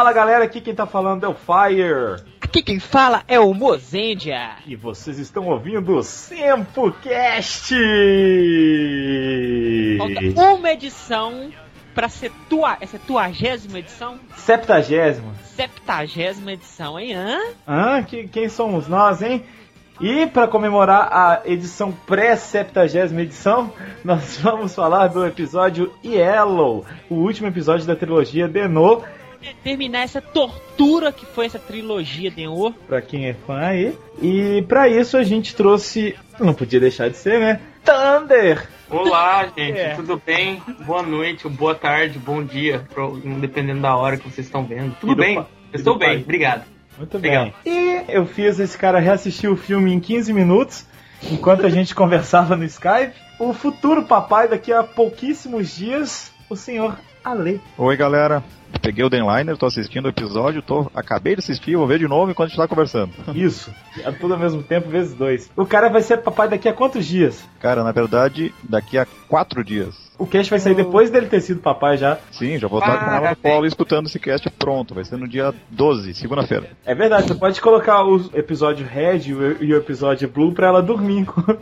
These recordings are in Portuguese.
Fala galera, aqui quem tá falando é o Fire. Aqui quem fala é o Mozendia. E vocês estão ouvindo o SempoCast! Falta uma edição pra ser tua. Essa é tuagésima edição? Septagésima. Septagésima edição, hein? Hã? Ah, que, quem somos nós, hein? E para comemorar a edição pré-septagésima edição, nós vamos falar do episódio Yellow, o último episódio da trilogia Denô. Terminar essa tortura que foi essa trilogia Denô. Pra quem é fã aí. E para isso a gente trouxe, não podia deixar de ser, né? Thunder! Olá, gente, É. tudo bem? Boa noite, boa tarde, bom dia, pro- dependendo da hora que vocês estão vendo. Tudo do bem? pa- Eu estou bem, pai. obrigado. Muito Legal. bem. E eu fiz esse cara reassistir o filme em 15 minutos, enquanto a gente conversava no Skype. O futuro papai, daqui a pouquíssimos dias, o senhor Ale. Oi, galera. Peguei o Denliner, tô assistindo o episódio, tô, acabei de assistir, vou ver de novo enquanto a gente tá conversando. Isso, é tudo ao mesmo tempo, vezes dois. O cara vai ser papai daqui a quantos dias? Cara, na verdade, daqui a quatro dias. O cast vai sair depois dele ter sido papai já. Sim, já vou estar com ela no Parabéns. colo escutando esse cast pronto. Vai ser no dia 12, segunda-feira. É verdade, você pode colocar o episódio Red e o- episódio Blue pra ela dormir enquanto-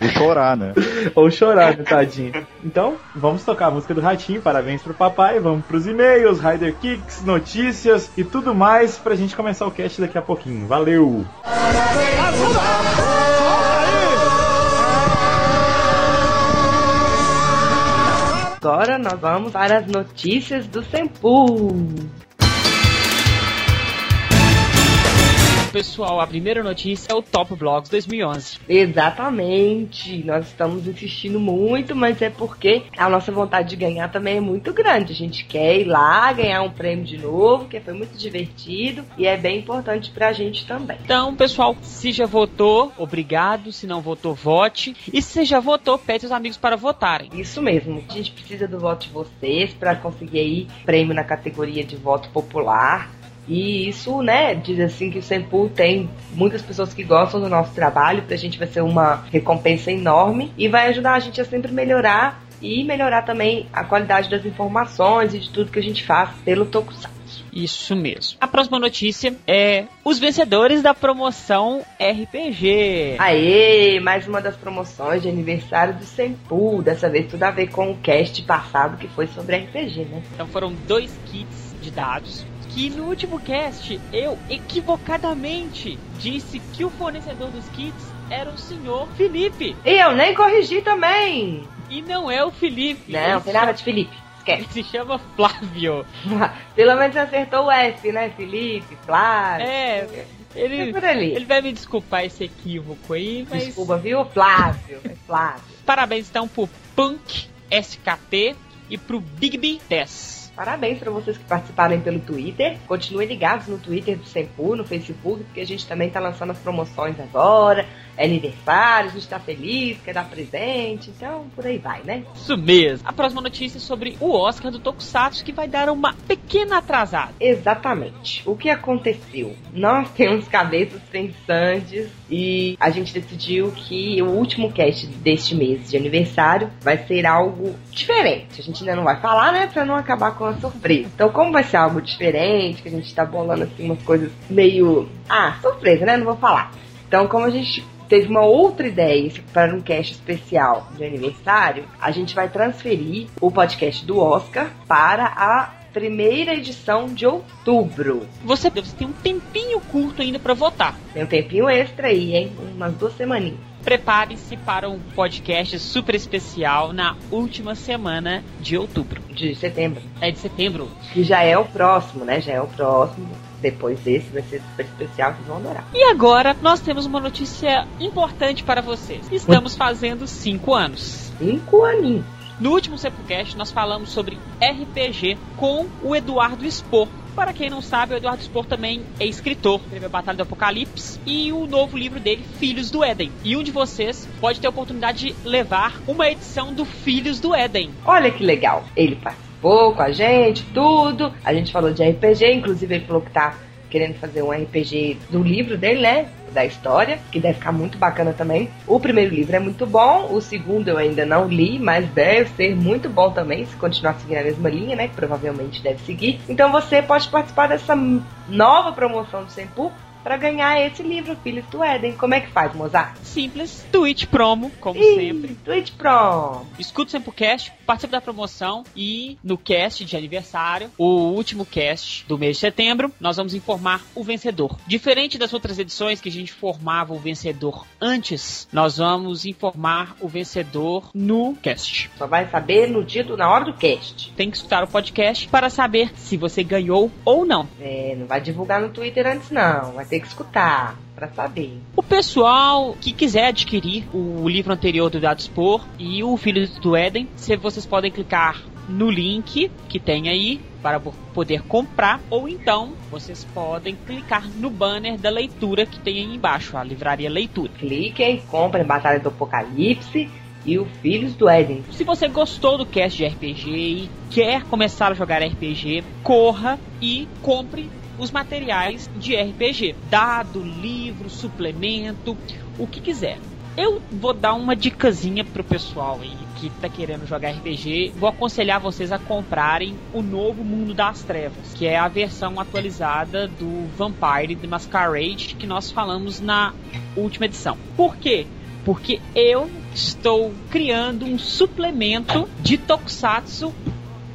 E chorar, né? ou chorar, né, tadinho. Então, vamos tocar a música do Ratinho, parabéns pro papai, vamos pros e-mails, Rider Kicks, notícias e tudo mais pra gente começar o cast daqui a pouquinho. Valeu! Agora nós vamos para as notícias do Sempu. Pessoal, a primeira notícia é o Top Blogs 2011. Exatamente. Nós estamos insistindo muito, mas é porque a nossa vontade de ganhar também é muito grande. A gente quer ir lá ganhar um prêmio de novo, que foi muito divertido e é bem importante pra gente também. Então, pessoal, se já votou, obrigado. Se não votou, vote. E se já votou, pede seus amigos para votarem. Isso mesmo. A gente precisa do voto de vocês para conseguir aí prêmio na categoria de voto popular. E isso, né, diz assim que o Sempu tem muitas pessoas que gostam do nosso trabalho, pra gente vai ser uma recompensa enorme e vai ajudar a gente a sempre melhorar e melhorar também a qualidade das informações e de tudo que a gente faz pelo Tokusatsu. Isso mesmo. A próxima notícia é os vencedores da promoção RPG. Aê, mais uma das promoções de aniversário do Sempu, dessa vez tudo a ver com o cast passado que foi sobre RPG, né? Então foram dois kits de dados. Que no último cast eu equivocadamente disse que o fornecedor dos kits era o senhor Felipe. E eu nem corrigi também! E não é o Felipe. Não, Ele tem nada de Felipe. Esquece. Ele se chama Flávio. Pelo menos acertou o F, né? Felipe, Flávio. É, É ele, por ali. ele vai me desculpar esse equívoco aí, mas. Desculpa, viu? Flávio. É Flávio. Parabéns então pro Punk SKT e pro Big B 10. Parabéns para vocês que participaram pelo Twitter. Continuem ligados no Twitter do Sempu, no Facebook, porque a gente também tá lançando as promoções agora. É aniversário, a gente tá feliz, quer dar presente. Então, por aí vai, né? Isso mesmo. A próxima notícia é sobre o Oscar do Tokusatsu que vai dar uma pequena atrasada. Exatamente. O que aconteceu? Nós temos cabeças pensantes e a gente decidiu que o último cast deste mês de aniversário vai ser algo diferente. A gente ainda não vai falar, né? Pra não acabar com a surpresa. Então, como vai ser algo diferente, que a gente tá bolando assim umas coisas meio. Ah, surpresa, né? Não vou falar. Então, como a gente teve uma outra ideia para um cast especial de aniversário, a gente vai transferir o podcast do Oscar para a primeira edição de outubro. Você, você tem um tempinho curto ainda pra votar. Tem um tempinho extra aí, hein? Umas duas semaninhas. Prepare-se para um podcast super especial na última semana de outubro. De setembro. É de setembro. Que já é o próximo, né? Já é o próximo. Depois desse vai ser super especial, vocês vão adorar. E agora nós temos uma notícia importante para vocês. Estamos fazendo 5 anos. Cinco aninhos. No último Sepulcast nós falamos sobre RPG com o Eduardo Spor. Para quem não sabe, o Eduardo Spor também é escritor, escreveu Batalha do Apocalipse e o novo livro dele, Filhos do Éden. E um de vocês pode ter a oportunidade de levar uma edição do Filhos do Éden. Olha que legal. Ele participou com a gente, tudo. A gente falou de RPG, inclusive ele falou que tá querendo fazer um RPG do livro dele, né? Da história, que deve ficar muito bacana também. O primeiro livro é muito bom, o segundo eu ainda não li, mas deve ser muito bom também, se continuar seguindo a mesma linha, né? Que provavelmente deve seguir. Então você pode participar dessa nova promoção do Sempu para ganhar esse livro, Filhos do Éden. Como é que faz, Mozart? Simples, Twitch Promo, como Ih, sempre. Twitch Promo. Escuta o Sempocast, participe da promoção e no cast de aniversário, o último cast do mês de setembro, nós vamos informar o vencedor. Diferente das outras edições que a gente formava o vencedor antes, nós vamos informar o vencedor no cast. Só vai saber no dia do, na hora do cast. Tem que escutar o podcast para saber se você ganhou ou não. É, não vai divulgar no Twitter antes não, vai ter que escutar para saber. O pessoal que quiser adquirir o livro anterior do Dado Expor e o Filhos do Éden, se vocês podem clicar no link que tem aí para poder comprar, ou então vocês podem clicar no banner da leitura que tem aí embaixo, a livraria leitura. Cliquem, comprem Batalha do Apocalipse e o Filhos do Éden. Se você gostou do cast de RPG e quer começar a jogar RPG, corra e compre os materiais de RPG. Dado, livro, suplemento, o que quiser. Eu vou dar uma dicasinha pro pessoal aí que tá querendo jogar RPG. Vou aconselhar vocês a comprarem o novo Mundo das Trevas, que é a versão atualizada do Vampire the Masquerade que nós falamos na última edição. Por quê? Porque eu estou criando um suplemento de Tokusatsu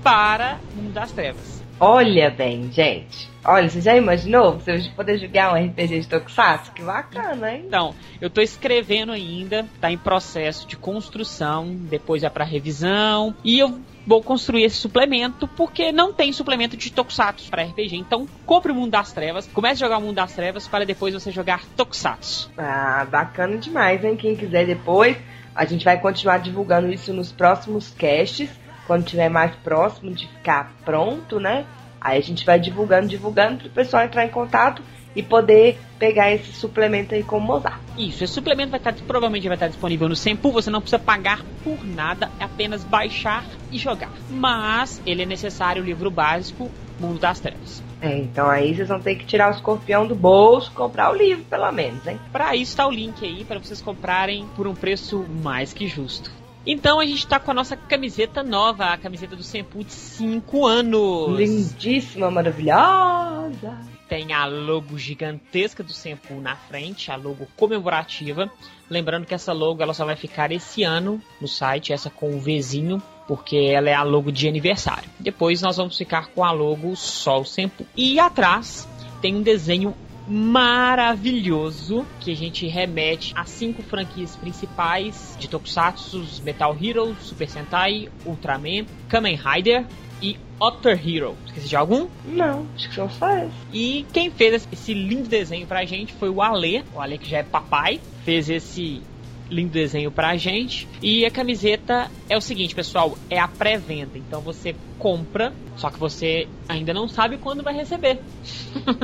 para Mundo das Trevas. Olha bem, gente. Olha, você já imaginou você poder jogar um RPG de Tokusatsu? Que bacana, hein? Então, eu tô escrevendo ainda, tá em processo de construção, depois é para revisão, e eu vou construir esse suplemento porque não tem suplemento de Tokusatsu para RPG. Então, compre o Mundo das Trevas, comece a jogar o Mundo das Trevas para depois você jogar Tokusatsu. Ah, bacana demais, hein? Quem quiser depois, a gente vai continuar divulgando isso nos próximos casts, quando tiver mais próximo de ficar pronto, né? Aí a gente vai divulgando, divulgando para o pessoal entrar em contato e poder pegar esse suplemento aí com o Mozart. Isso, esse suplemento vai estar provavelmente vai estar disponível no Sempu, você não precisa pagar por nada, é apenas baixar e jogar. Mas ele é necessário o livro básico Mundo das Trevas. É, então aí vocês vão ter que tirar o escorpião do bolso, comprar o livro, pelo menos, hein? Para isso está o link aí para vocês comprarem por um preço mais que justo. Então a gente tá com a nossa camiseta nova, a camiseta do Sempu de 5 anos. Lindíssima, maravilhosa. Tem a logo gigantesca do Sempu na frente, a logo comemorativa. Lembrando que essa logo ela só vai ficar esse ano no site, essa com o Vzinho, porque ela é a logo de aniversário. Depois nós vamos ficar com a logo só o Sempu. E atrás tem um desenho maravilhoso que a gente remete às cinco franquias principais de Tokusatsu: Metal Hero, Super Sentai, Ultraman, Kamen Rider e Otter Hero. Esqueci de algum? Não, acho que só esses. E quem fez esse lindo desenho pra gente foi o Ale, o Ale que já é papai, fez esse lindo desenho pra gente. E a camiseta é o seguinte, pessoal, é a pré-venda. Então você compra, só que você ainda não sabe quando vai receber.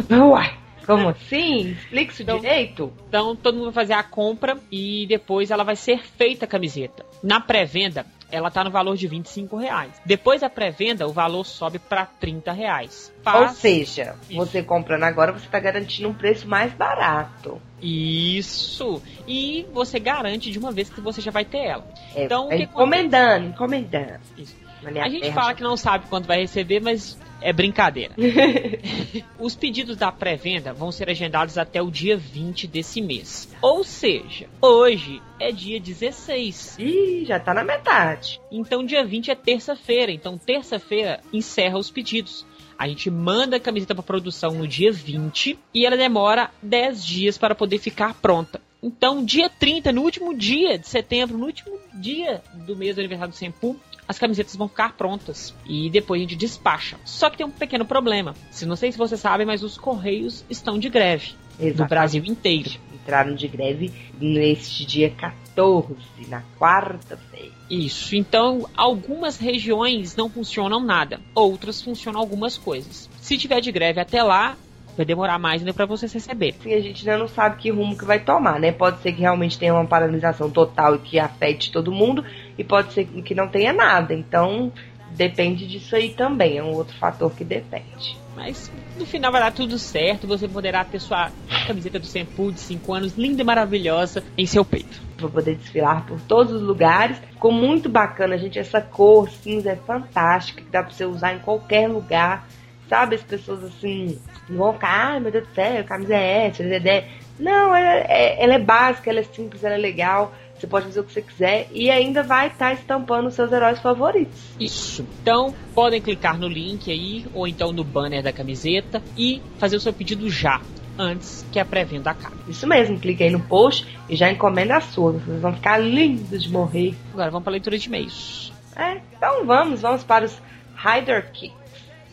Uai, como assim? Explique isso Então- direito. Então todo mundo vai fazer a compra e depois ela vai ser feita a camiseta. Na pré-venda, ela tá no valor de 25 reais. Depois da pré-venda, o valor sobe pra 30 reais. Ou Faz- seja, Isso. você comprando agora, você tá garantindo um preço mais barato. Isso! E você garante de uma vez que você já vai ter ela. É, Então, é encomendando, encomendando. Isso. A gente terra, fala que não sabe quando vai receber, mas é brincadeira. Os pedidos da pré-venda vão ser agendados até o dia 20 desse mês. Ou seja, hoje é dia 16. Ih, já tá na metade. Então dia 20 é terça-feira. Então terça-feira encerra os pedidos. A gente manda a camiseta para produção no dia 20 e ela demora 10 dias para poder ficar pronta. Então, dia 30, no último dia de setembro, no último dia do mês do aniversário do Sempu, as camisetas vão ficar prontas e depois a gente despacha. Só que tem um pequeno problema. Se não sei se você sabe, mas os correios estão de greve no Exatamente. Brasil inteiro. Entraram de greve neste dia 14, na quarta-feira. Isso. Então, algumas regiões não funcionam nada, outras funcionam algumas coisas. Se tiver de greve até lá, vai demorar mais ainda para vocês receberem. Assim, a gente ainda não sabe que rumo que vai tomar, né? Pode ser que realmente tenha uma paralisação total e que afete todo mundo, e pode ser que não tenha nada. Então, depende disso aí também, é um outro fator que depende. Mas no final vai dar tudo certo, você poderá ter sua camiseta do Senpu de 5 anos linda e maravilhosa em seu peito. Vou poder desfilar por todos os lugares. Ficou muito bacana, gente. Essa cor cinza é fantástica, que dá pra você usar em qualquer lugar. Sabe, as pessoas assim, vão ficar, ai meu Deus do céu, camisa é essa, é Não, ela é, ela é básica, ela é simples, ela é legal. Você pode fazer o que você quiser e ainda vai estar tá estampando os seus heróis favoritos. Isso. Então, podem clicar no link aí, ou então no banner da camiseta e fazer o seu pedido já antes que a pré-venda acabe. Isso mesmo, clique aí no post e já encomenda a sua. Vocês vão ficar lindos de morrer. Agora vamos para a leitura de e-mails. É, então vamos, vamos para os Rider Kicks.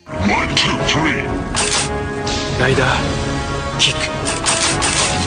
One, two, three. Rider Kick.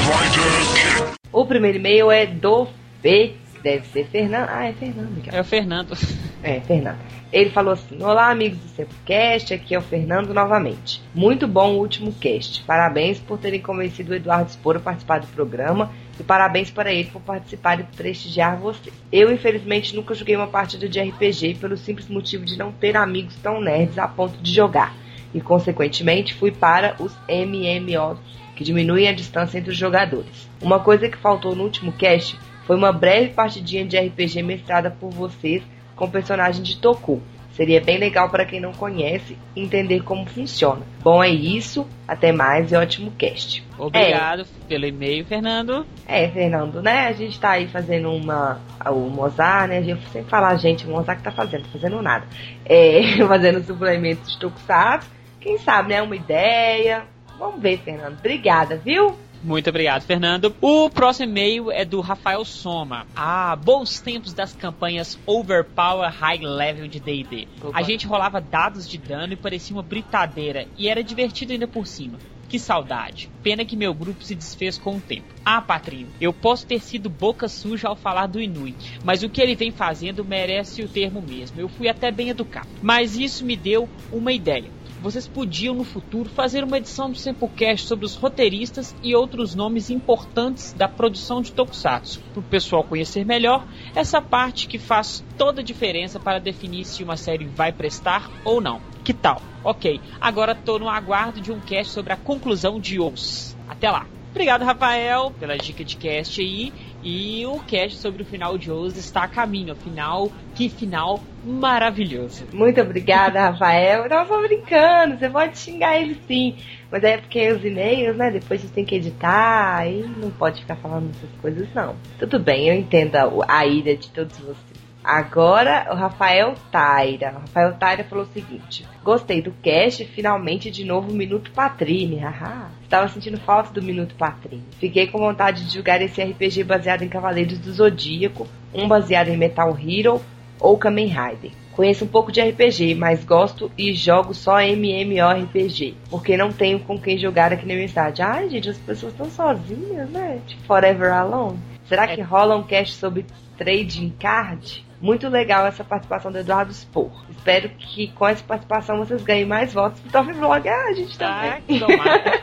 Rider Kick. O primeiro e-mail é do B, que deve ser Fernando. Ah, é Fernando. É o Fernando. É, Fernando. Ele falou assim: Olá, amigos do Sempocast, aqui é o Fernando novamente. Muito bom o último cast. Parabéns por terem convencido o Eduardo Spor a participar do programa e parabéns para ele por participar e prestigiar você. Eu, infelizmente, nunca joguei uma partida de RPG pelo simples motivo de não ter amigos tão nerds a ponto de jogar. E, consequentemente, fui para os MMOs, que diminuem a distância entre os jogadores. Uma coisa que faltou no último cast foi uma breve partidinha de RPG mestrada por vocês com o personagem de Toku. Seria bem legal para quem não conhece entender como funciona. Bom, é isso. Até mais e ótimo cast. Obrigado é. pelo e-mail, Fernando. É, Fernando, né? A gente tá aí fazendo uma. O Mozart, né? A gente sempre fala, gente, o Mozart que tá fazendo, tá fazendo nada. É, fazendo suplementos de Tokusatsu. Quem sabe, né? Uma ideia. Vamos ver, Fernando. Obrigada, viu? Muito obrigado, Fernando. O próximo e-mail é do Rafael Soma. Ah, bons tempos das campanhas Overpower High Level de D&D. A gente rolava dados de dano e parecia uma britadeira, e era divertido ainda por cima. Que saudade. Pena que meu grupo se desfez com o tempo. Ah, Patrinho, eu posso ter sido boca suja ao falar do Inui, mas o que ele vem fazendo merece o termo mesmo. Eu fui até bem educado. Mas isso me deu uma ideia vocês podiam no futuro fazer uma edição do Samplecast sobre os roteiristas e outros nomes importantes da produção de Tokusatsu, para o pessoal conhecer melhor essa parte que faz toda a diferença para definir se uma série vai prestar ou não. Que tal? Ok, agora estou no aguardo de um cast sobre a conclusão de Os. Até lá! Obrigado, Rafael, pela dica de cast aí. E o cast sobre o final de Oz está a caminho. Afinal, que final maravilhoso. Muito obrigada, Rafael. Eu tava brincando, você pode xingar ele sim. Mas é porque os e-mails, né? Depois a gente tem que editar e não pode ficar falando essas coisas, não. Tudo bem, eu entendo a, a ira de todos vocês. Agora, o Rafael Taira. O Rafael Taira falou o seguinte: Gostei do cast, finalmente de novo Minuto Patrine. Haha. Estava sentindo falta do Minuto Patrine. Fiquei com vontade de jogar esse RPG baseado em Cavaleiros do Zodíaco, um baseado em Metal Hero ou Kamen Rider. Conheço um pouco de RPG, mas gosto e jogo só MMORPG, porque não tenho com quem jogar aqui na minha cidade. Ai, gente, as pessoas estão sozinhas, né? Tipo, Forever Alone. Será que é. rola um cast sobre trading card? Muito legal essa participação do Eduardo Spor. Espero que com essa participação vocês ganhem mais votos pro Top Vlog. Ah, a gente também. Ah,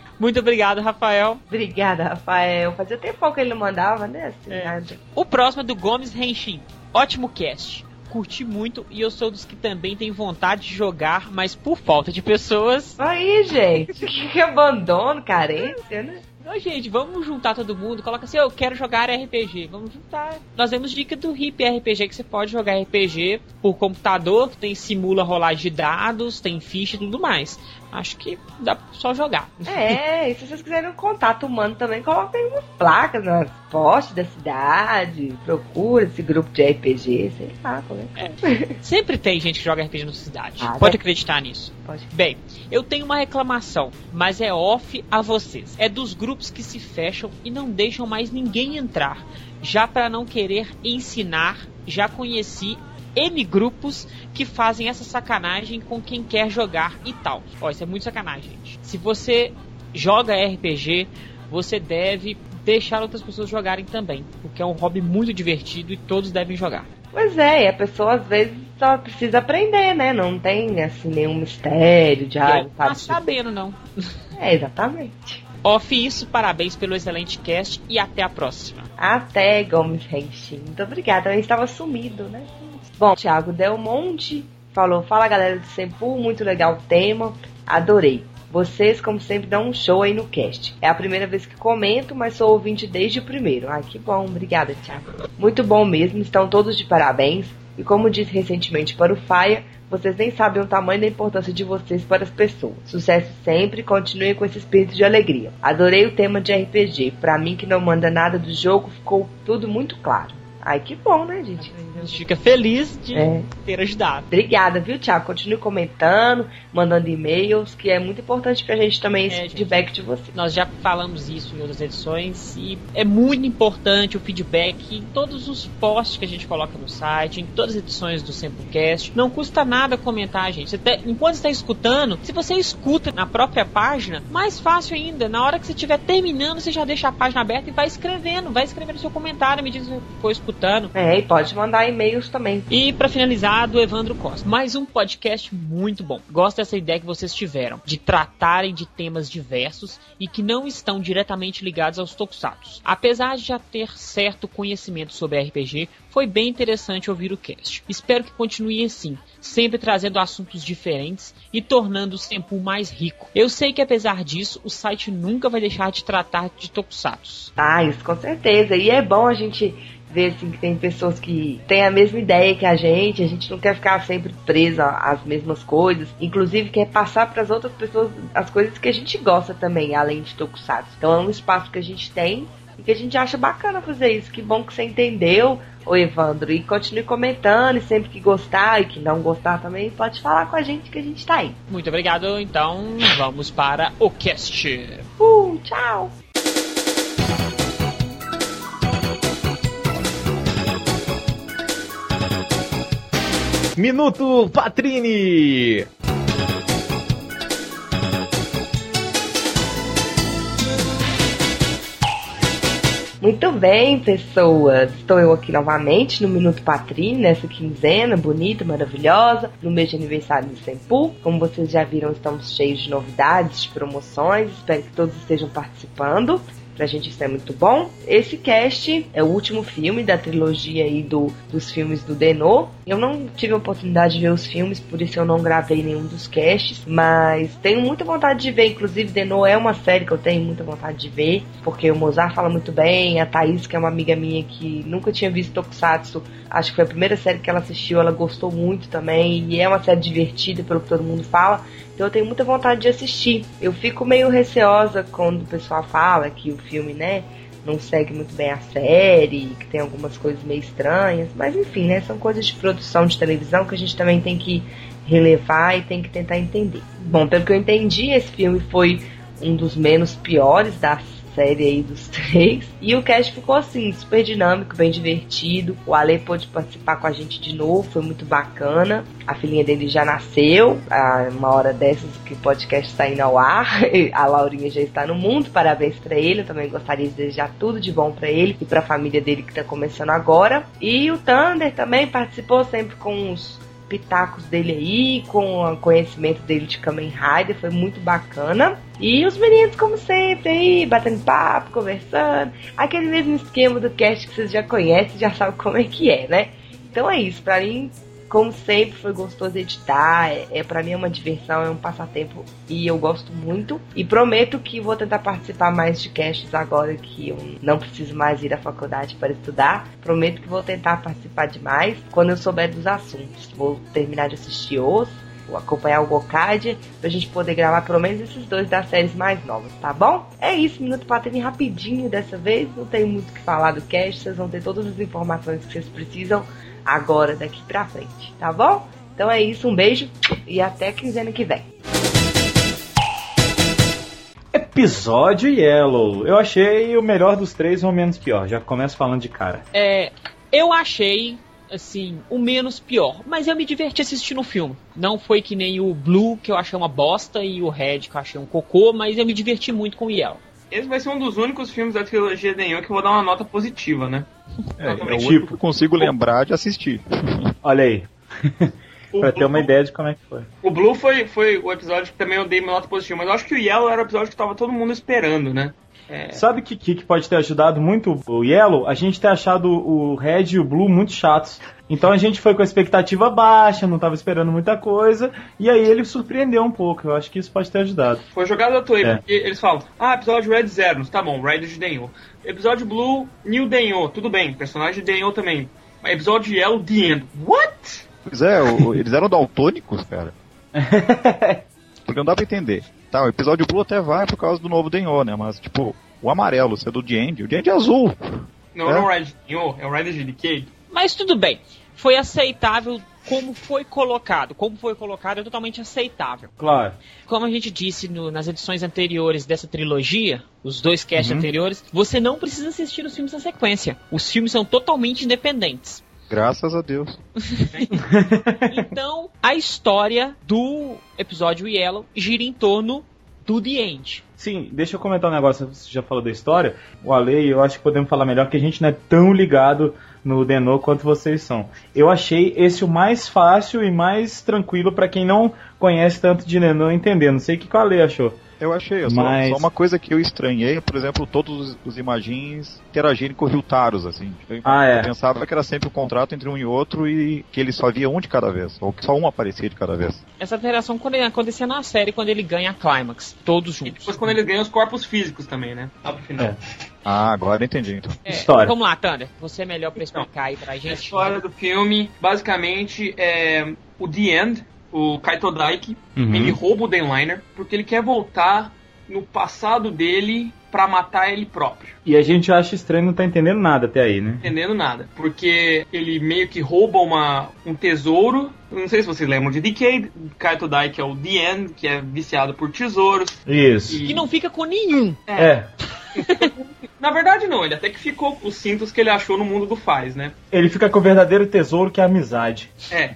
Muito obrigado, Rafael. Obrigada, Rafael. Fazia tempo que ele não mandava, né? Assim, é. O próximo é do Gomes Renshin. Ótimo cast. Curti muito e eu sou dos que também tem vontade de jogar, mas por falta de pessoas. Aí, gente. que abandono, carência, né? Ô, gente, vamos juntar todo mundo. Coloca assim, eu quero jogar RPG. Vamos juntar. Nós demos dica do RIP RPG que você pode jogar RPG por computador, tem simula rolagem de dados, tem ficha e tudo mais acho que dá só jogar. É, e se vocês quiserem um contato humano também, coloquem umas placas nas postes da cidade, procura esse grupo de RPG, sei lá, como é, é. Sempre tem gente que joga RPG na cidade. Ah, Pode acreditar nisso. Pode. Bem, eu tenho uma reclamação, mas é off a vocês. É dos grupos que se fecham e não deixam mais ninguém entrar. Já para não querer ensinar, já conheci N grupos que fazem essa sacanagem com quem quer jogar e tal. Ó, isso é muito sacanagem, gente. Se você joga RPG, você deve deixar outras pessoas jogarem também, porque é um hobby muito divertido e todos devem jogar. Pois é, e a pessoa às vezes só precisa aprender, né? Não tem assim nenhum mistério de algo. Não tá sabendo, não. É, exatamente. Off isso, parabéns pelo excelente cast e até a próxima. Até, Gomes Renshin. Muito obrigada. Eu estava sumido, né? Bom, Thiago Del Monte falou: Fala galera do Sempu, muito legal o tema, adorei. Vocês, como sempre, dão um show aí no cast. É a primeira vez que comento, mas sou ouvinte desde o primeiro. Ai, que bom, obrigada, Thiago. Muito bom mesmo, estão todos de parabéns. E como disse recentemente para o Faia, vocês nem sabem o tamanho da importância de vocês para as pessoas. Sucesso sempre, continuem com esse espírito de alegria. Adorei o tema de RPG. Para mim que não manda nada do jogo, ficou tudo muito claro. Ai, que bom, né, gente? A gente fica feliz de É. ter ajudado. Obrigada, viu, Thiago? Continue comentando, mandando e-mails, que é muito importante pra gente também esse É, gente. feedback de vocês. Nós já falamos isso em outras edições e é muito importante o feedback em todos os posts que a gente coloca no site, em todas as edições do Samplecast. Não custa nada comentar, gente. Você tá- enquanto está escutando, se você escuta na própria página, mais fácil ainda. Na hora que você estiver terminando, você já deixa a página aberta e vai escrevendo, vai escrevendo seu comentário à medida que você for escutando. É, e pode mandar e-mails também. E pra finalizar, do Evandro Costa. Mais um podcast muito bom. Gosto dessa ideia que vocês tiveram de tratarem de temas diversos e que não estão diretamente ligados aos tokusatsu. Apesar de já ter certo conhecimento sobre RPG, foi bem interessante ouvir o cast. Espero que continue assim, sempre trazendo assuntos diferentes e tornando o Senpu mais rico. Eu sei que apesar disso, o site nunca vai deixar de tratar de tokusatsu. Ah, isso com certeza. E é bom a gente ver assim, que tem pessoas que têm a mesma ideia que a gente, a gente não quer ficar sempre preso às mesmas coisas, inclusive quer passar para as outras pessoas as coisas que a gente gosta também, além de Tokusatsu. Então é um espaço que a gente tem e que a gente acha bacana fazer isso. Que bom que você entendeu, ô Evandro, e continue comentando, e sempre que gostar e que não gostar também, pode falar com a gente que a gente tá aí. Muito obrigado, então vamos para o cast. Uh, tchau! Minuto Patrini! Muito bem, pessoas. Estou eu aqui novamente no Minuto Patrim, nessa quinzena bonita, maravilhosa, no mês de aniversário do Sempu. Como vocês já viram, estamos cheios de novidades, de promoções. Espero que todos estejam participando. Pra gente isso é muito bom. Esse cast é o último filme da trilogia aí do, dos filmes do Denô. Eu não tive a oportunidade de ver os filmes, por isso eu não gravei nenhum dos casts, mas tenho muita vontade de ver. Inclusive, Denô é uma série que eu tenho muita vontade de ver, porque o Mozart fala muito bem, a Thaís, que é uma amiga minha que nunca tinha visto Tokusatsu, acho que foi a primeira série que ela assistiu, ela gostou muito também, e é uma série divertida, pelo que todo mundo fala. Então eu tenho muita vontade de assistir. Eu fico meio receosa quando o pessoal fala que o filme, né, não segue muito bem a série, que tem algumas coisas meio estranhas, mas enfim, né, são coisas de produção de televisão que a gente também tem que relevar e tem que tentar entender. Bom, pelo que eu entendi, esse filme foi um dos menos piores da série aí dos três. E o cast ficou assim, super dinâmico, bem divertido. O Ale pôde participar com a gente de novo, foi muito bacana. A filhinha dele já nasceu, há uma hora dessas que o podcast está indo ao ar. A Laurinha já está no mundo, parabéns para ele. Eu também gostaria de desejar tudo de bom para ele e para a família dele que está começando agora. E o Thunder também participou sempre com os pitacos dele aí, com o conhecimento dele de Kamen Rider, foi muito bacana. E os meninos, como sempre, aí, batendo papo, conversando. Aquele mesmo esquema do cast que vocês já conhecem, já sabem como é que é, né? Então é isso, pra mim, como sempre, foi gostoso editar. É, é para mim é uma diversão, é um passatempo e eu gosto muito. E prometo que vou tentar participar mais de casts agora que eu não preciso mais ir à faculdade para estudar. Prometo que vou tentar participar de mais quando eu souber dos assuntos. Vou terminar de assistir os acompanhar o Gokad pra gente poder gravar pelo menos esses dois das séries mais novas, tá bom? É isso, Minuto Patrini rapidinho dessa vez, não tem muito o que falar do cast, vocês vão ter todas as informações que vocês precisam agora, daqui pra frente, tá bom? Então é isso, um beijo e até quinzena que vem. Episódio Yellow. Eu achei o melhor dos três ou o menos pior. Já começo falando de cara. É, eu achei, assim, o menos pior, mas eu me diverti assistindo o filme. Não foi que nem o Blue, que eu achei uma bosta, e o Red, que eu achei um cocô, mas eu me diverti muito com o Yellow. Esse vai ser um dos únicos filmes da trilogia Denho que eu vou dar uma nota positiva, né? É, é o Exatamente. único que eu consigo lembrar de assistir. Olha aí. Pra ter uma Blue- ideia de como é que foi. O Blue foi, foi o episódio que também eu dei uma nota positiva, mas eu acho que o Yellow era o episódio que tava todo mundo esperando, né? É, Sabe o que, que que pode ter ajudado muito o Yellow? A gente ter achado o Red e o Blue muito chatos. Então a gente foi com a expectativa baixa, não tava esperando muita coisa, e aí ele surpreendeu um pouco. Eu acho que isso pode ter ajudado. Foi jogado à toa, É. porque eles falam, ah, episódio Red Zero, tá bom, Red de Denho. Episódio Blue, New Denho, tudo bem, personagem de Denho também. Mas Episódio Yellow, The End. What? Pois é, o- eles eram daltônicos, cara. Porque não dá pra entender. Tá, o episódio Blue até vai por causa do novo Denho, né? Mas, tipo, o amarelo, se é do Diend, o Diend é azul. Não, É? não é o Red de Denho, é o Red de Decade. Mas tudo bem. Foi aceitável como foi colocado. Como foi colocado é totalmente aceitável. Claro. Como a gente disse no- nas edições anteriores dessa trilogia, os dois casts Uhum. anteriores, você não precisa assistir os filmes na sequência. Os filmes são totalmente independentes. Graças a Deus. Então, a história do episódio Yellow gira em torno do The End. Sim, deixa eu comentar um negócio. Você já falou da história. O Ale, eu acho que podemos falar melhor que a gente não é tão ligado no Denô quanto vocês são. Eu achei esse o mais fácil e mais tranquilo pra quem não conhece tanto de Denô entender. Não sei o que que o Ale achou. Eu achei, só, Mas- só uma coisa que eu estranhei, por exemplo, todos os, os imagins interagirem com o Ryutaros, assim. Eu, Ah, é. eu pensava que era sempre o contrato entre um e outro e que ele só via um de cada vez, ou que só um aparecia de cada vez. Essa alteração quando acontecia na série, quando ele ganha a Climax. Todos E juntos. depois quando eles ganham os corpos físicos também, né? Lá pro final. É. Ah, agora eu entendi, então. É, História. Vamos lá, Thunder. Você é melhor pra explicar aí pra A gente. história do filme, basicamente, é o The End, o Kaito Daiki, Uhum. ele rouba o Denliner porque ele quer voltar no passado dele pra matar ele próprio. E a gente acha estranho não tá entendendo nada até aí, né? Entendendo nada. Porque ele meio que rouba uma, um tesouro. Não sei se vocês lembram de Decade. Kaito Daiki é o The End, que é viciado por tesouros. Isso. Que não fica com nenhum. É. Na verdade, não. Ele até que ficou com os cintos que ele achou no mundo do Faz, né? Ele fica com o verdadeiro tesouro que é a amizade. É.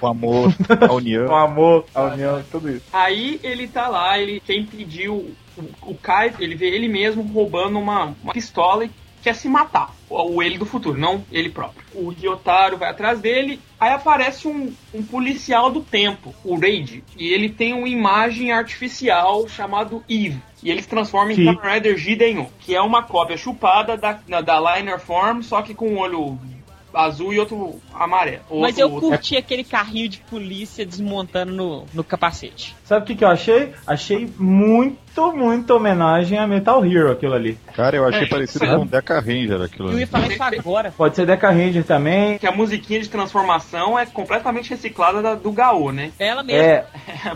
O amor, a O união. amor, a união, tudo isso. Aí ele tá lá, ele quem pediu o, o Kai, ele vê ele mesmo roubando uma, uma pistola e quer se matar. O, o ele do futuro, não ele próprio. O Ryotaro vai atrás dele, aí aparece um, um policial do tempo, o Raid, e ele tem uma imagem artificial chamado Eve. E ele se transforma Que- em Kamen Rider Jidenyo, que é uma cópia chupada da, da Liner Form, só que com um olho azul e outro amarelo. Mas Outro- eu curti aquele carrinho de polícia desmontando no, no capacete. Sabe o que, que eu achei? Achei muito, muito homenagem a Metal Hero aquilo ali. Cara, eu achei É, parecido sabe? com Deca Ranger aquilo Eu ia ali. falar isso agora. Pode ser Deca Ranger também. que a musiquinha de transformação é completamente reciclada da- do Gaô, né? Ela mesma. É,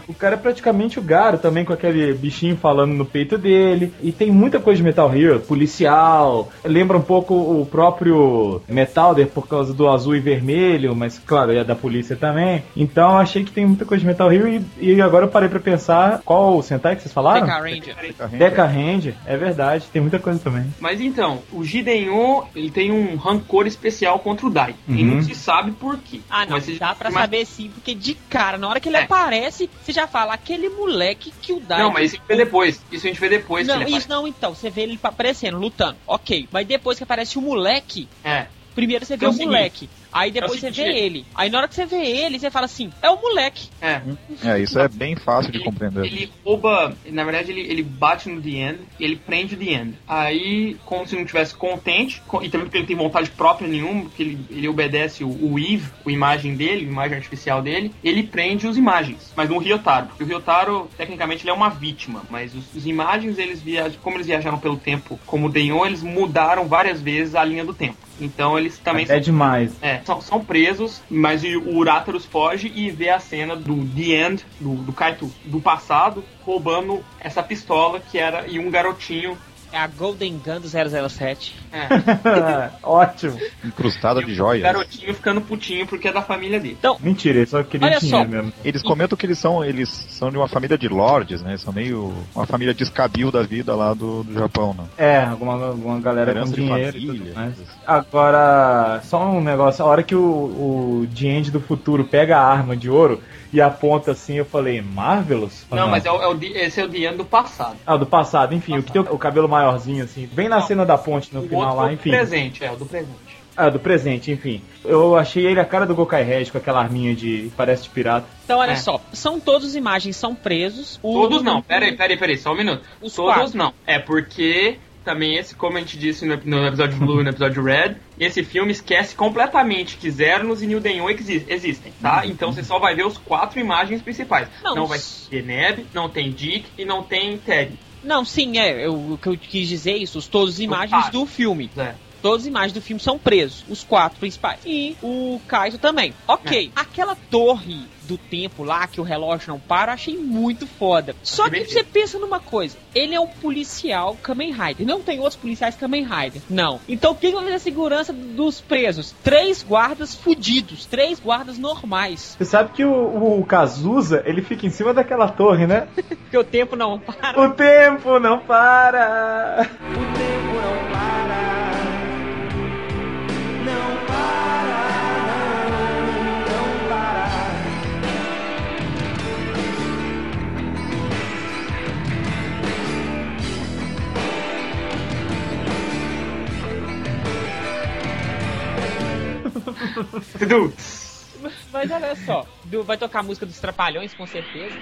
o cara é praticamente o Garo também, com aquele bichinho falando no peito dele. E tem muita coisa de Metal Hero, policial. Lembra um pouco o próprio Metalder por causa do azul e vermelho, mas claro, é da polícia também. Então eu achei que tem muita coisa de Metal Hero e, e agora eu parei pra pensar qual o Sentai que vocês falaram? Deca Ranger. Deca Ranger. É verdade, tem muita coisa também. Mas então, o Gidenho, ele tem um rancor especial contra o Dai. E Uhum. não se sabe por quê. Ah, não, Mas se- dá pra mas- saber sim, porque de cara, na hora que ele É. aparece, você já fala, aquele moleque que o Dai. Não, mas isso a gente vê depois. Isso a gente vê depois. Não, que ele isso não, então. Você vê ele aparecendo, lutando. Ok. Mas depois que aparece o moleque, É. primeiro você vê É o seguinte, moleque. Aí depois você vê ele. Aí na hora que você vê ele, você fala assim, é o moleque. É. É, isso é bem fácil de Ele, compreender. ele rouba, na verdade ele, ele bate no The End e ele prende o The End. Aí, como se não tivesse contente, co- e também porque ele tem vontade própria nenhuma, porque ele, ele obedece o, o Eve, a imagem dele, a imagem artificial dele, ele prende os imagens, mas no Ryotaro, porque o Ryotaro, tecnicamente, ele é uma vítima, mas os, os imagens, eles viajam, como eles viajaram pelo tempo, como o Denyon, eles mudaram várias vezes a linha do tempo. Então eles também É são demais. é, são, são presos, mas o Uratarus foge e vê a cena do The End, do, do Kaito do passado, roubando essa pistola que era e um garotinho. É a Golden Gun do 007. É, Ótimo. Incrustada de joias. garotinho ficando putinho porque é da família dele. Mentira, ele só queria Olha dinheiro só. mesmo. Eles comentam que eles são, eles são de uma família de lords, né? São meio uma família descabil da vida lá do, do Japão, né? É, alguma, alguma galera com Herança dinheiro. família. Agora, só um negócio, a hora que o, o End do futuro pega a arma de ouro e aponta assim, eu falei, Marvelous? Ou Não, mas é o, é o, esse é o The End do passado. Ah, do passado, enfim, o que tem o, o cabelo maiorzinho assim, bem na Não. cena da ponte no o final outro lá, é o enfim. presente, é o do presente. Ah, do presente, enfim. Eu achei ele a cara do Gokai Red com aquela arminha de. parece de pirata. Então, olha É. só, são todos imagens são presos. O- Todos não, peraí, peraí, peraí, só um minuto. Os Todos quatro. não. É porque também esse, como a gente disse no, no episódio Blue e no episódio Red, esse filme esquece completamente que Zernos e New Dayon exi- existem, tá? Então você só vai ver os quatro imagens principais. Não, Não, vai ter Neb, não tem Dick e não tem Ted. Não, sim, é. Eu, o que eu quis dizer é isso. Os, todas as imagens do filme. É. Todas as imagens do filme são presos. Os quatro principais. E o Kaito também. Ok. Aquela torre do tempo lá, que o relógio não para, eu achei muito foda. Só que bem você pensa numa coisa. Ele é um policial Kamen Rider. Não tem outros policiais Kamen Rider. Não. Então o que que vai fazer a segurança dos presos? Três guardas fudidos. Três guardas normais. Você sabe que o, o Cazuza, ele fica em cima daquela torre, né? Porque o tempo não para. o tempo não para! Dudu, Mas olha só. vai tocar a música dos Trapalhões, com certeza.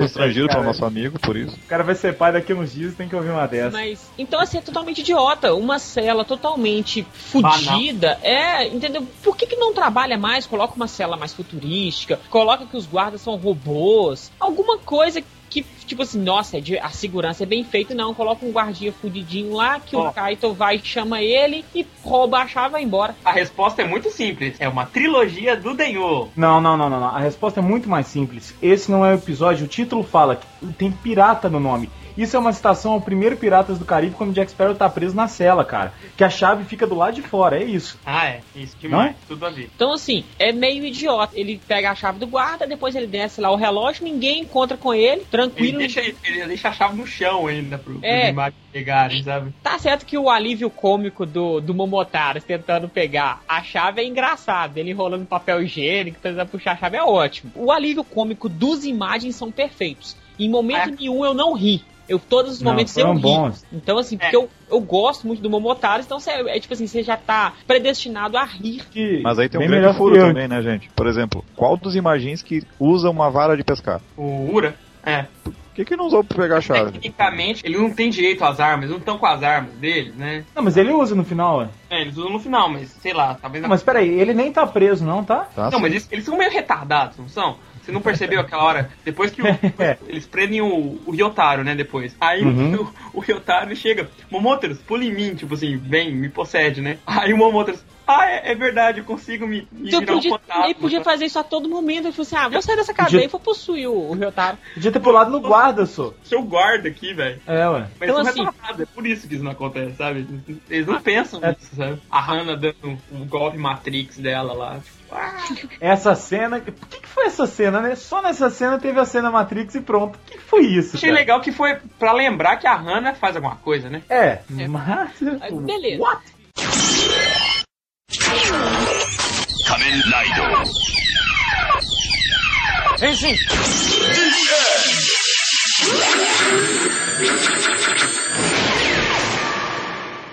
Constrangido cara. pelo nosso amigo, por isso. O cara vai ser pai daqui uns dias tem que ouvir uma dessa. Mas, então assim, é totalmente idiota. Uma cela totalmente fudida. É, entendeu? Por que, que não trabalha mais? Coloca uma cela mais futurística. Coloca que os guardas são robôs. Alguma coisa que, tipo assim, nossa, é de- a segurança é bem feita. Não, coloca um guardinha fudidinho lá que Ó. o Kaito vai e chama ele e rouba a chave e vai embora. a resposta é muito simples. É uma trilogia do Denho. Não, não, não, não, não. A resposta é muito mais simples. Esse não é o episódio, o título fala que tem pirata no nome. Isso é uma citação ao primeiro Piratas do Caribe quando Jack Sparrow tá preso na cela, cara. Que a chave fica do lado de fora, é isso. Ah, é. Isso demais. Tudo a ver. Então, assim, é meio idiota. Ele pega a chave do guarda, depois ele desce lá o relógio, ninguém encontra com ele, Ele tranquilo. deixa, ele deixa a chave no chão ainda pro, É. pros imagens pegarem, sabe? Tá certo que o alívio cômico do, do Momotaro tentando pegar a chave é engraçado. Ele enrolando papel higiênico, tentando puxar a chave é ótimo. O alívio cômico dos imagens são perfeitos. Em momento É. nenhum eu não ri. Eu, todos os Não, momentos eu foram ri. bons. Então, assim, É. porque eu, eu gosto muito do Momotaro, então você, é tipo assim, você já tá predestinado a rir. Que Mas aí tem um bem grande melhor furo eu. também, né, gente? Por exemplo, qual dos imagins que usa uma vara de pescar? O Ura, é. Por que, que não usou pra pegar a chave? Tecnicamente, ele não tem direito às armas, não estão com as armas deles, né? Não, mas ele usa no final, ué. É, eles usam no final, mas sei lá, talvez Não, mas peraí, ele nem tá preso, não, tá? Tá, Não, sim. mas eles, eles são meio retardados, não são? Você não percebeu aquela hora? Depois que o- eles prendem o, o Ryotaro, né? Depois. Aí Uhum. o, o Ryotaro chega, Momoteros, pula em mim, tipo assim, vem, me possede, né? Aí o Momoteros, ah, é, é verdade, eu consigo me, me virar um podia, fantasma. ele podia fazer isso a todo momento. Ele falou assim: ah, vou sair dessa cadeia e vou possuir o, o Ryotaro. Podia ter pulado no guarda, só. Seu guarda aqui, velho. É, ué. Mas Então, isso assim- não é nada, é por isso que isso não acontece, sabe? Eles não pensam nisso, sabe? A Hannah dando um, um golpe Matrix dela lá. Tipo, ah, Essa cena. Por que, que foi essa cena, né? Só nessa cena teve a cena Matrix e pronto. O que, que foi isso? achei cara? legal que foi pra lembrar que a Hannah faz alguma coisa, né? É, É. mas. Beleza. What?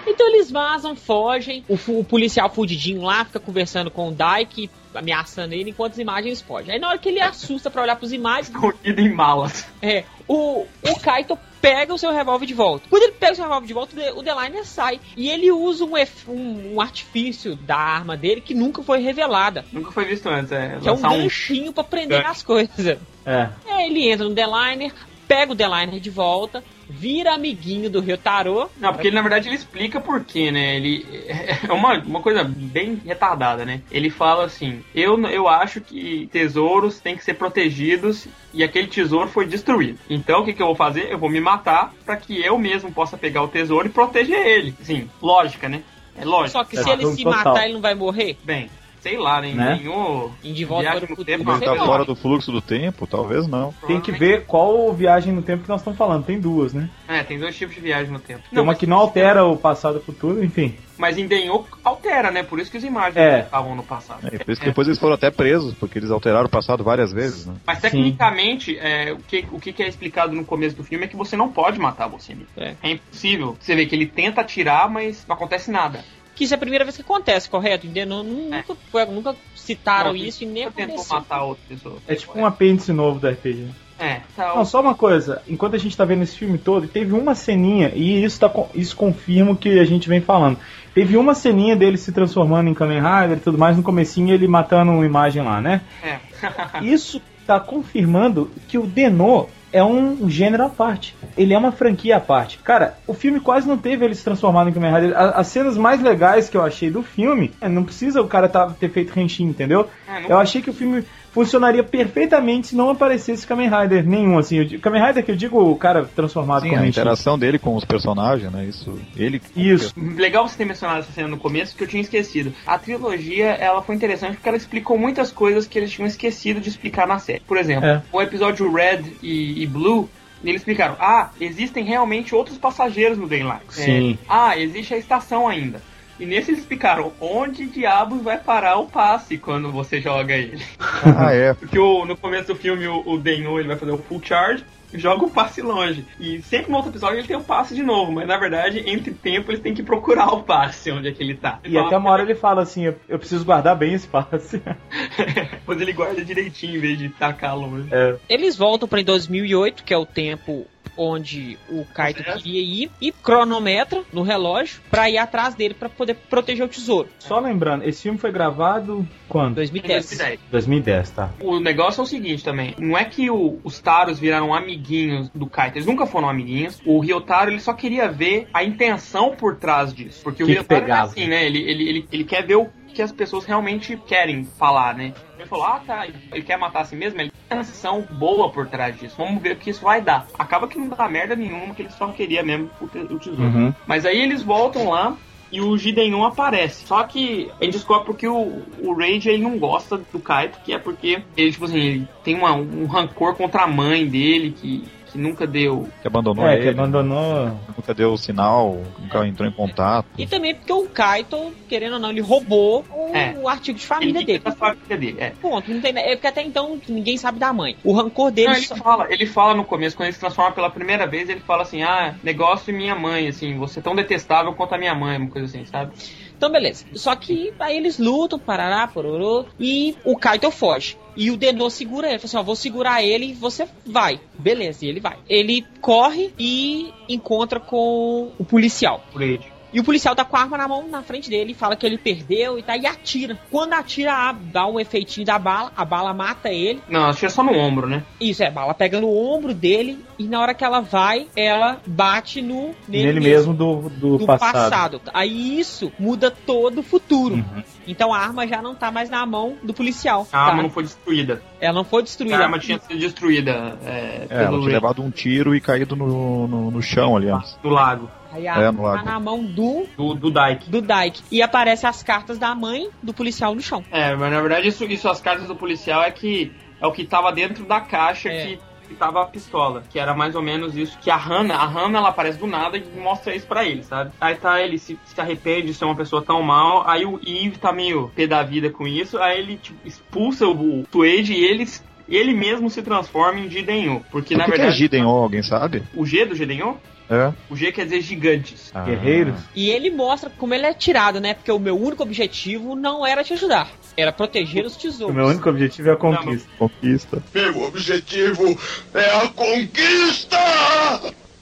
Então eles vazam, fogem. O, o policial fudidinho lá fica conversando com o Dyke, ameaçando ele, enquanto as imagens fogem. Aí na hora que ele assusta pra olhar pras imagens, Escondido em malas. é, o, o Kaito pega o seu revólver de volta. Quando ele pega o seu revólver de volta, o Deliner sai. E ele usa um, ef- um- um artifício da arma dele que nunca foi revelada. Nunca foi visto antes, é. Que é um ganchinho pra prender as coisas. É. Aí ele entra no Deliner, pega o Deliner de volta, vira amiguinho do Ryotaro. Não, porque ele, na verdade ele explica por quê, né? Ele é uma, uma coisa bem retardada, né? Ele fala assim: eu, eu acho que tesouros têm que ser protegidos e aquele tesouro foi destruído. Então o que, que eu vou fazer? Eu vou me matar para que eu mesmo possa pegar o tesouro e proteger ele. Sim, lógica, né? É lógico. Só que É, se ele se total. matar, ele não vai morrer? Bem, sei lá, né? Né? Ganhou. Em De Volta Viagem para o no Futuro. Tempo, Ele não tá fora do fluxo do tempo? Talvez não. Tem que ver qual viagem no tempo que nós estamos falando. Tem duas, né? É, tem dois tipos de viagem no tempo. Tem uma mas- que não altera o passado e o futuro, enfim. Mas em Denho altera, né? Por isso que as imagens É. estavam no passado. É, por isso que depois eles foram até presos, porque eles alteraram o passado várias vezes, né? Mas tecnicamente, é, o, que, o que é explicado no começo do filme é que você não pode matar você mesmo. É. É impossível. Você vê que ele tenta atirar, mas não acontece nada. Que isso é a primeira vez que acontece, correto? Entendeu? Nunca, foi- nunca citaram Não, isso e nem aconteceu. matar outra pessoa. É tipo um apêndice novo da RPG. É, tá, Não, só uma coisa, enquanto a gente tá vendo esse filme todo, teve uma ceninha, e isso, tá, isso confirma o que a gente vem falando. Teve uma ceninha dele se transformando em Kamen Rider e tudo mais, no comecinho ele matando uma imagem lá, né? é. Isso tá confirmando que o Denô é um gênero à parte. Ele é uma franquia à parte. Cara, o filme quase não teve ele se transformado em Kamen Rider. As cenas mais legais que eu achei do filme, é, não precisa o cara tá, ter feito Henshin, entendeu? É, Eu achei que o filme funcionaria perfeitamente se não aparecesse Kamen Rider nenhum, assim. Eu Kamen Rider que eu digo o cara transformado Sim, como a interação dele com os personagens, né? Isso. Ele. Isso. Legal você ter mencionado essa cena no começo, que eu tinha esquecido. A trilogia, ela foi interessante porque ela explicou muitas coisas que eles tinham esquecido de explicar na série. Por exemplo, É. o episódio Red e, e Blue, eles explicaram, ah, existem realmente outros passageiros no Daylight. Sim. É, ah, existe a estação ainda. E nesse eles explicaram onde diabos vai parar o passe quando você joga ele. Ah, é. Porque o- no começo do filme o, o Denho ele vai fazer o full charge e joga o passe longe. E sempre no outro episódio ele tem o passe de novo, mas na verdade, entre tempo, eles têm que procurar o passe onde é que ele tá. E até uma hora ele fala assim, eu, preciso guardar bem esse passe. Depois ele guarda direitinho em vez de tacar longe. É. Eles voltam para 2008, que é o tempo onde o Kaito Certo. queria ir, e cronometra no relógio pra ir atrás dele pra poder proteger o tesouro. Só lembrando, esse filme foi gravado quando? 2010. 2010. 2010, tá. O negócio é o seguinte também, não é que o- os Taros viraram amiguinhos do Kaito, eles nunca foram amiguinhos. O Ryotaro ele só queria ver a intenção por trás disso, porque o Que que Ryotaro é assim, né? Ele, ele, ele, ele quer ver o que as pessoas realmente querem falar, né? Ele falou, ah tá, ele quer matar a si mesmo, ele tem uma intenção boa por trás disso, vamos ver o que isso vai dar. Acaba que não dá merda nenhuma, que ele só queria mesmo o, te- o tesouro. Uhum. Mas aí eles voltam lá e o Jidenun aparece. Só que a gente descobre porque o, o Rage ele não gosta do Kaito, que é porque ele, tipo assim, ele tem uma- um rancor contra a mãe dele, que, que nunca deu. Que abandonou É, ele. que abandonou. Nunca deu o sinal, nunca entrou em contato. E também porque o Kaito, querendo ou não, ele roubou o, É. o artigo de Ele família fica dele. da família dele. É. Ponto, não tem, é porque até então ninguém sabe da mãe. O rancor dele Não, ele só- fala, ele fala no começo, quando ele se transforma pela primeira vez, ele fala assim, ah, negócio de minha mãe, assim, você é tão detestável quanto a minha mãe, uma coisa assim, sabe? Então, beleza. Só que aí eles lutam, parará, pororô, e o Kaito foge. E o Denô segura ele. Fala assim, ó, vou segurar ele e você vai. Beleza, e ele vai. Ele corre e encontra com o policial. Ele. E o policial tá com a arma na mão na frente dele, fala que ele perdeu e tá, e atira. Quando atira, a- dá um efeitinho da bala, a bala mata ele. Não, é só no ombro, né? Isso, é, a bala pega no ombro dele e na hora que ela vai, ela bate no nele, Nele mesmo do, do, do passado. passado. Aí isso muda todo o futuro. Uhum. Então a arma já não tá mais na mão do policial. A tá? arma não foi destruída. Ela não foi A destruída. arma tinha sido destruída é, É, ela pelo tinha levado um tiro e caído no, no, no chão ali antes. do lago, Aí a É, tá na mão do, do, do Dyke. do Dyke. E aparece as cartas da mãe do policial no chão. É, mas na verdade isso, isso as cartas do policial é que é o que tava dentro da caixa É. que, que tava a pistola. Que era mais ou menos isso. Que a Hannah, a Hannah ela aparece do nada e mostra isso pra ele, sabe? Aí tá, ele se, se arrepende de ser uma pessoa tão mal. Aí o Eve tá meio pé da vida com isso. Aí ele tipo, expulsa o, o Suede e ele, ele mesmo se transforma em Gideon. Porque o na que, que é verdade. Gideon, alguém sabe? o G do Gideon? É. O G quer dizer gigantes. Ah. Guerreiros. E ele mostra como ele é tirado, né? Porque o meu único objetivo não era te ajudar. Era proteger os O tesouros. meu único objetivo é a conquista. Conquista. Meu objetivo é a conquista!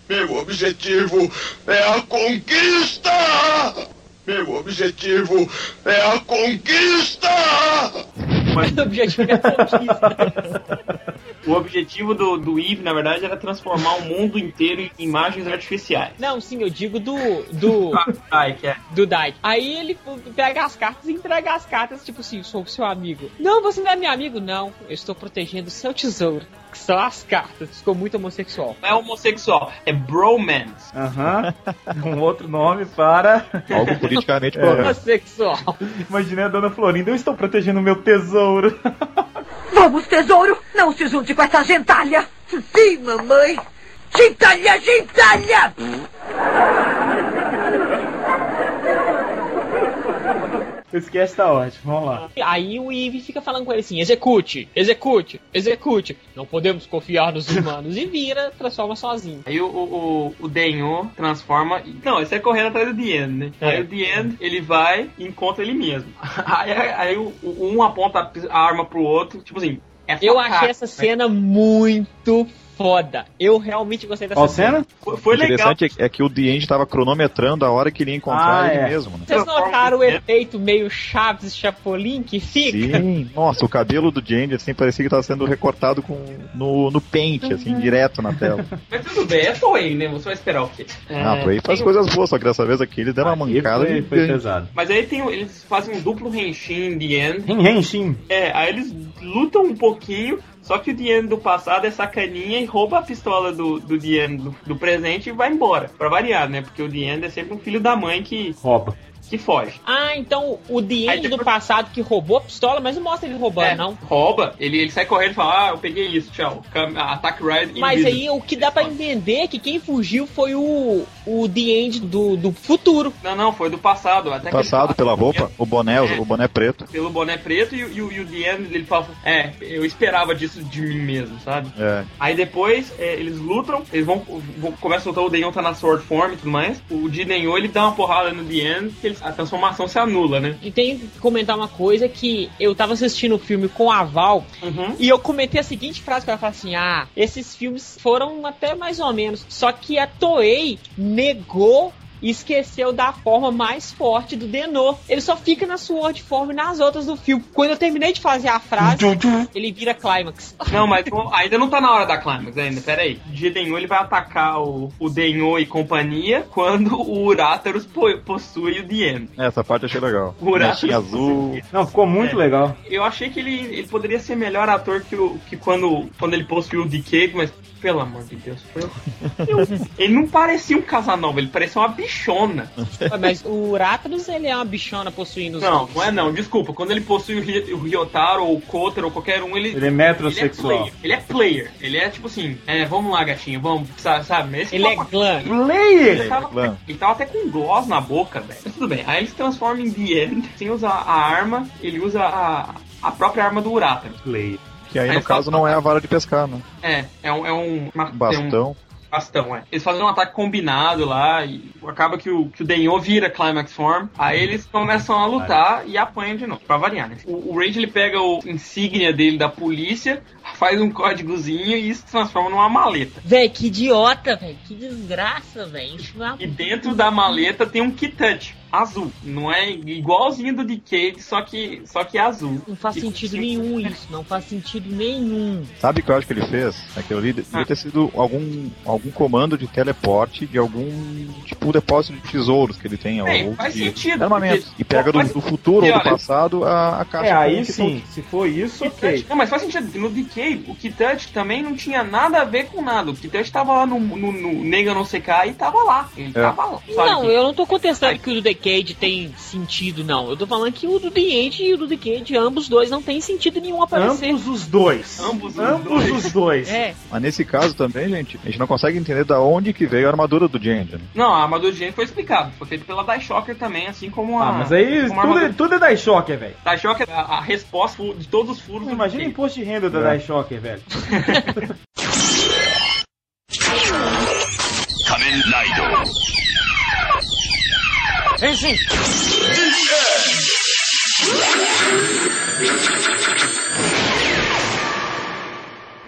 Meu objetivo é a conquista! Meu objetivo é a conquista! o objetivo é a conquista. O objetivo do, do Eve, na verdade, era transformar o mundo inteiro em imagens artificiais. Não, sim, eu digo do. do. Ai, que é. do Dyke. Aí ele pega as cartas e entrega as cartas, tipo assim, sou seu amigo. Não, você não é meu amigo, não. Eu estou protegendo o seu tesouro. Que são as cartas. Ficou muito homossexual. Não é homossexual, é bromance. Aham. Um outro nome para. Algo politicamente correto. Homossexual. Imaginei a dona Florinda, eu estou protegendo o meu tesouro. Vamos, tesouro! Não se junte com essa gentalha! Sim, mamãe! Gentalha, gentalha! Esse cast tá ótimo, vamos lá. Aí o Eve fica falando com ele assim: execute, execute, execute. Não podemos confiar nos humanos. E vira, transforma sozinho. Aí o, o, o Denho transforma. Não, ele sai correndo atrás do The End, né? É. Aí o The End, ele vai e encontra ele mesmo. Aí, aí o, um aponta a arma pro outro, tipo assim. É Eu achei essa cena muito foda. Eu realmente gostei dessa Qual cena? Foi, O foi legal. interessante é que o The End tava cronometrando a hora que ele ia encontrar Ah, ele é. mesmo, né? Vocês notaram o efeito meio Chaves e Chapolin que fica? Sim, nossa, o cabelo do Jandy assim parecia que tava sendo recortado com, no, no pente, assim, direto na tela. Mas tudo bem, é Toei, né? Você vai esperar o quê? Ah, por aí faz coisas boas, só que dessa vez aqui ele deu uma mancada foi, foi pesado. Mas aí tem, o- eles fazem um duplo Henshin The End. Henshin. É, aí eles lutam um pouquinho, só que o End do passado é sacaninha e rouba a pistola do, do End do, do presente e vai embora. Pra variar, né? Porque o End é sempre um filho da mãe que, Rouba. Que foge. Ah, então o End depois- do passado que roubou a pistola, mas não mostra ele roubando, É, não. Rouba, ele, ele sai correndo e fala, ah, eu peguei isso, tchau. Attack Ride Mas Invisible. aí o que dá pra entender é que quem fugiu foi o, o The End do, do futuro. Não, não, foi do passado. Até ele Passado pela roupa, o boné, É. o boné preto. Pelo boné preto e, o- e, e o The End, ele fala, é, eu esperava disso de mim mesmo, sabe? É, Aí depois é, eles lutam, eles vão, vão começam a lutar, o Denyon tá na Sword Form e tudo mais. O de Denyon ele dá uma porrada no The End, que ele- a transformação se anula, né? E tem que comentar uma coisa que eu tava assistindo o filme com a Val Uhum. e eu comentei a seguinte frase que ela falou assim: Ah, esses filmes foram até mais ou menos. Só que a Toei negou e esqueceu da forma mais forte do Denô. Ele só fica na Sword Form e nas outras do filme. Quando eu terminei de fazer a frase, ele vira Climax. Não, mas ainda não tá na hora da Climax ainda, pera aí. O de Denyon ele vai atacar o, o Denyon e companhia quando o Uraterus po- possui o The End. essa parte eu achei legal. O azul. Não, ficou muito É. legal. Eu achei que ele, ele poderia ser melhor ator que, o, que quando, quando ele possuiu o Decade, mas pelo amor de Deus, foi horrível. Ele não parecia um Casanova, ele parecia uma bichona. Ué, Mas o Uratrus, ele é uma bichona possuindo os Não, não é não, desculpa. Quando ele possui o, Ry- o Ryotaro ou o Kotaro ou qualquer um, ele. Ele é Ele é, metrosexual. player, ele é player. Ele é tipo assim, é, vamos lá, gatinho, vamos, sabe? Esse Ele é tava- glam. Ele Player! tava, Glam. ele tava até com gloss na boca, velho. Mas tudo bem. Aí ele se transforma em The End, sem usar a arma, ele usa a, a própria arma do Urater. Player. Que aí Aí no caso não é a vara de pescar, né? É, é um. É um, uma- tem um Bastão. é. Eles fazem um ataque combinado lá e acaba que o, que o Denyo vira Climax Form. Aí eles começam a lutar e apanham de novo, pra variar, né? O, o Rage ele pega o insígnia dele da polícia, faz um códigozinho e isso se transforma numa maleta. Véi, que idiota, véi. Que desgraça, é E dentro da maleta tem um Kitouch azul. Não é igualzinho do Decade, só que, só que é azul. Não faz E- sentido nenhum isso, não faz sentido nenhum. Sabe o que eu acho que ele fez? Aquilo ali devia Ah. ter sido algum, algum comando de teleporte de algum tipo depósito de tesouros que ele tem. É, ou faz de sentido, armamento. porque- E pega do, do futuro e ou do olha- passado a, a caixa. É, aí que sim, se for isso, ok. Não, mas faz sentido. No Decay, o Kitouch também não tinha nada a ver com nada. O Kitouch tava lá no, no, no Nega no CK e tava lá. Ele É. tava lá. sabe? Não, eu não tô contestando que o do Decade tem sentido, não. Eu tô falando que o do The End e o do Decade, ambos dois, não tem sentido nenhum aparecer. Ambos os dois. Ambos os Ambos dois. os dois. É, Mas nesse caso também, gente, a gente não consegue entender da onde que veio a armadura do Jandy. Né? Não, a armadura de Gênio foi explicado. Foi feito pela Daishocker também, assim como a. Ah, mas aí tudo, é- armadura- tudo é da Shocker, velho. Daishocker é a, a resposta de todos os furos do Imagina o imposto de renda da É. Shocker, velho.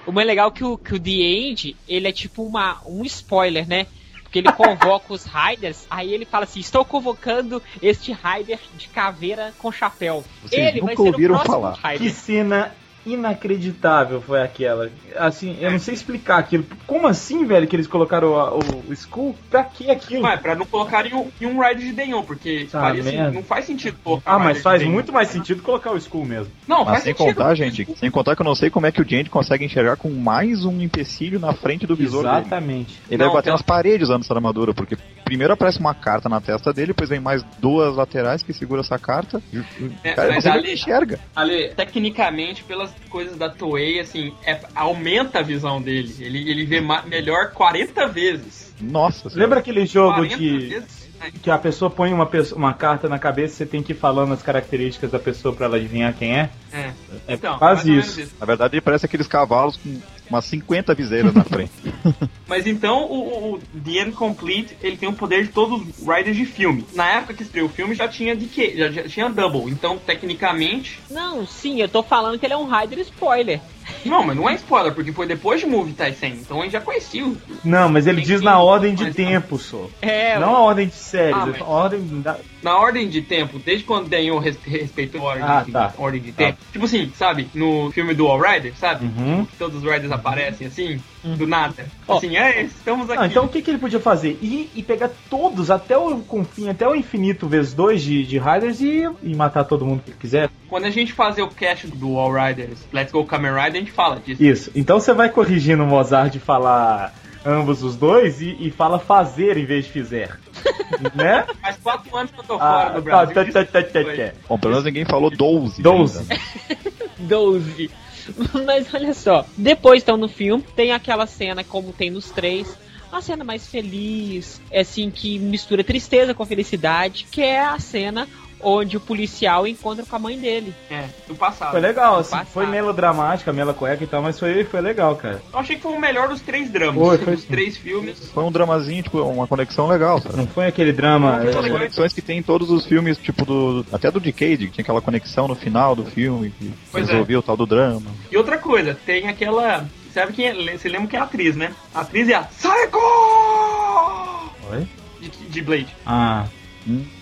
o mais legal é que o, que o The End, ele é tipo uma, um spoiler, né? Porque ele convoca os Riders, aí ele fala assim: Estou convocando este Rider de caveira com chapéu. Vocês ele nunca vai ser ouviram o próximo falar. Que Rider. cena inacreditável foi aquela. Assim, eu não sei explicar aquilo. Como assim, velho, que eles colocaram o, o, o Skull? Pra que aquilo? Ué, pra não colocarem um, em um Rider de Denyon, porque merda. não faz sentido colocar Ah, um mas faz muito mais sentido colocar o Skull mesmo. Não, Mas faz sem sentido. contar, gente, sem contar que eu não sei como é que o Jandy consegue enxergar com mais um empecilho na frente do visor dele. Exatamente. Ele Não, deve bater tem- nas paredes usando essa armadura, porque primeiro aparece uma carta na testa dele, depois vem mais duas laterais que segura essa carta. E É, cara mas ali- enxerga. Ale, tecnicamente, pelas coisas da Toei, assim, é- aumenta a visão dele. Ele, ele vê melhor 40 vezes. Nossa senhora. Lembra aquele jogo 40 que, vezes? Que a pessoa põe uma, pessoa- uma carta na cabeça e você tem que ir falando as características da pessoa pra ela adivinhar quem é? É. É Então, quase isso. menos Na verdade, ele parece aqueles cavalos com umas 50 viseiras na frente. Mas então o, o, The End Complete ele tem o poder de todos os Riders de filme. Na época que estreou o filme já tinha DK, já, já tinha Double. Então, tecnicamente. Não, sim, eu tô falando que ele é um Rider spoiler. Não, mas não é spoiler, porque foi depois de Movie Tyson. Então a gente já conhecia. o- Não, mas ele Tem diz na ordem de mas- tempo, só. É, Não a ordem de séries, Ah, a mas- ordem da... Na ordem de tempo, desde quando Daniel res- respeitou a ordem, Ah, de, tá. ordem de tempo. Tipo assim, sabe? No filme do All Rider, sabe? Uhum. Todos os Riders aparecem assim, do nada. Ó. Assim, é, estamos aqui. Ah, então o que, que ele podia fazer? Ir e pegar todos, até o confim, até o infinito vezes dois de, de Riders e, e matar todo mundo que ele quiser? Quando a gente fazer o cast do All Riders, Let's Go Kamen Rider, a gente fala disso. Isso. Então você vai corrigindo o Mozart de falar ambos os dois e, e fala fazer em vez de fizer. né? Faz quatro anos que eu tô Ah, fora do tá, Brasil. tá, tá, tá, tá, tá. Bom, pelo menos ninguém falou 12. 12. ainda. 12. Mas olha só, depois estão no filme, tem aquela cena como tem nos três, uma cena mais feliz, é assim que mistura tristeza com felicidade, que é a cena onde o policial encontra com a mãe dele. É, do passado. Foi legal, assim, Passado. foi melodramática, mela cueca e tal, mas foi, foi legal, cara. Eu achei que foi o melhor dos três dramas. Foi, foi dos sim. três filmes. Foi um dramazinho, tipo, uma conexão legal, sabe? Não foi aquele drama. Não, As é, conexões que tem em todos os filmes, tipo do. Até do Decade, que tinha aquela conexão no final do filme, que Pois é. resolvia o tal do drama. E outra coisa, tem aquela. Sabe quem é? Você lembra quem é a atriz, né? A atriz é a Psycho! Oi? De, de Blade. Ah. Vocês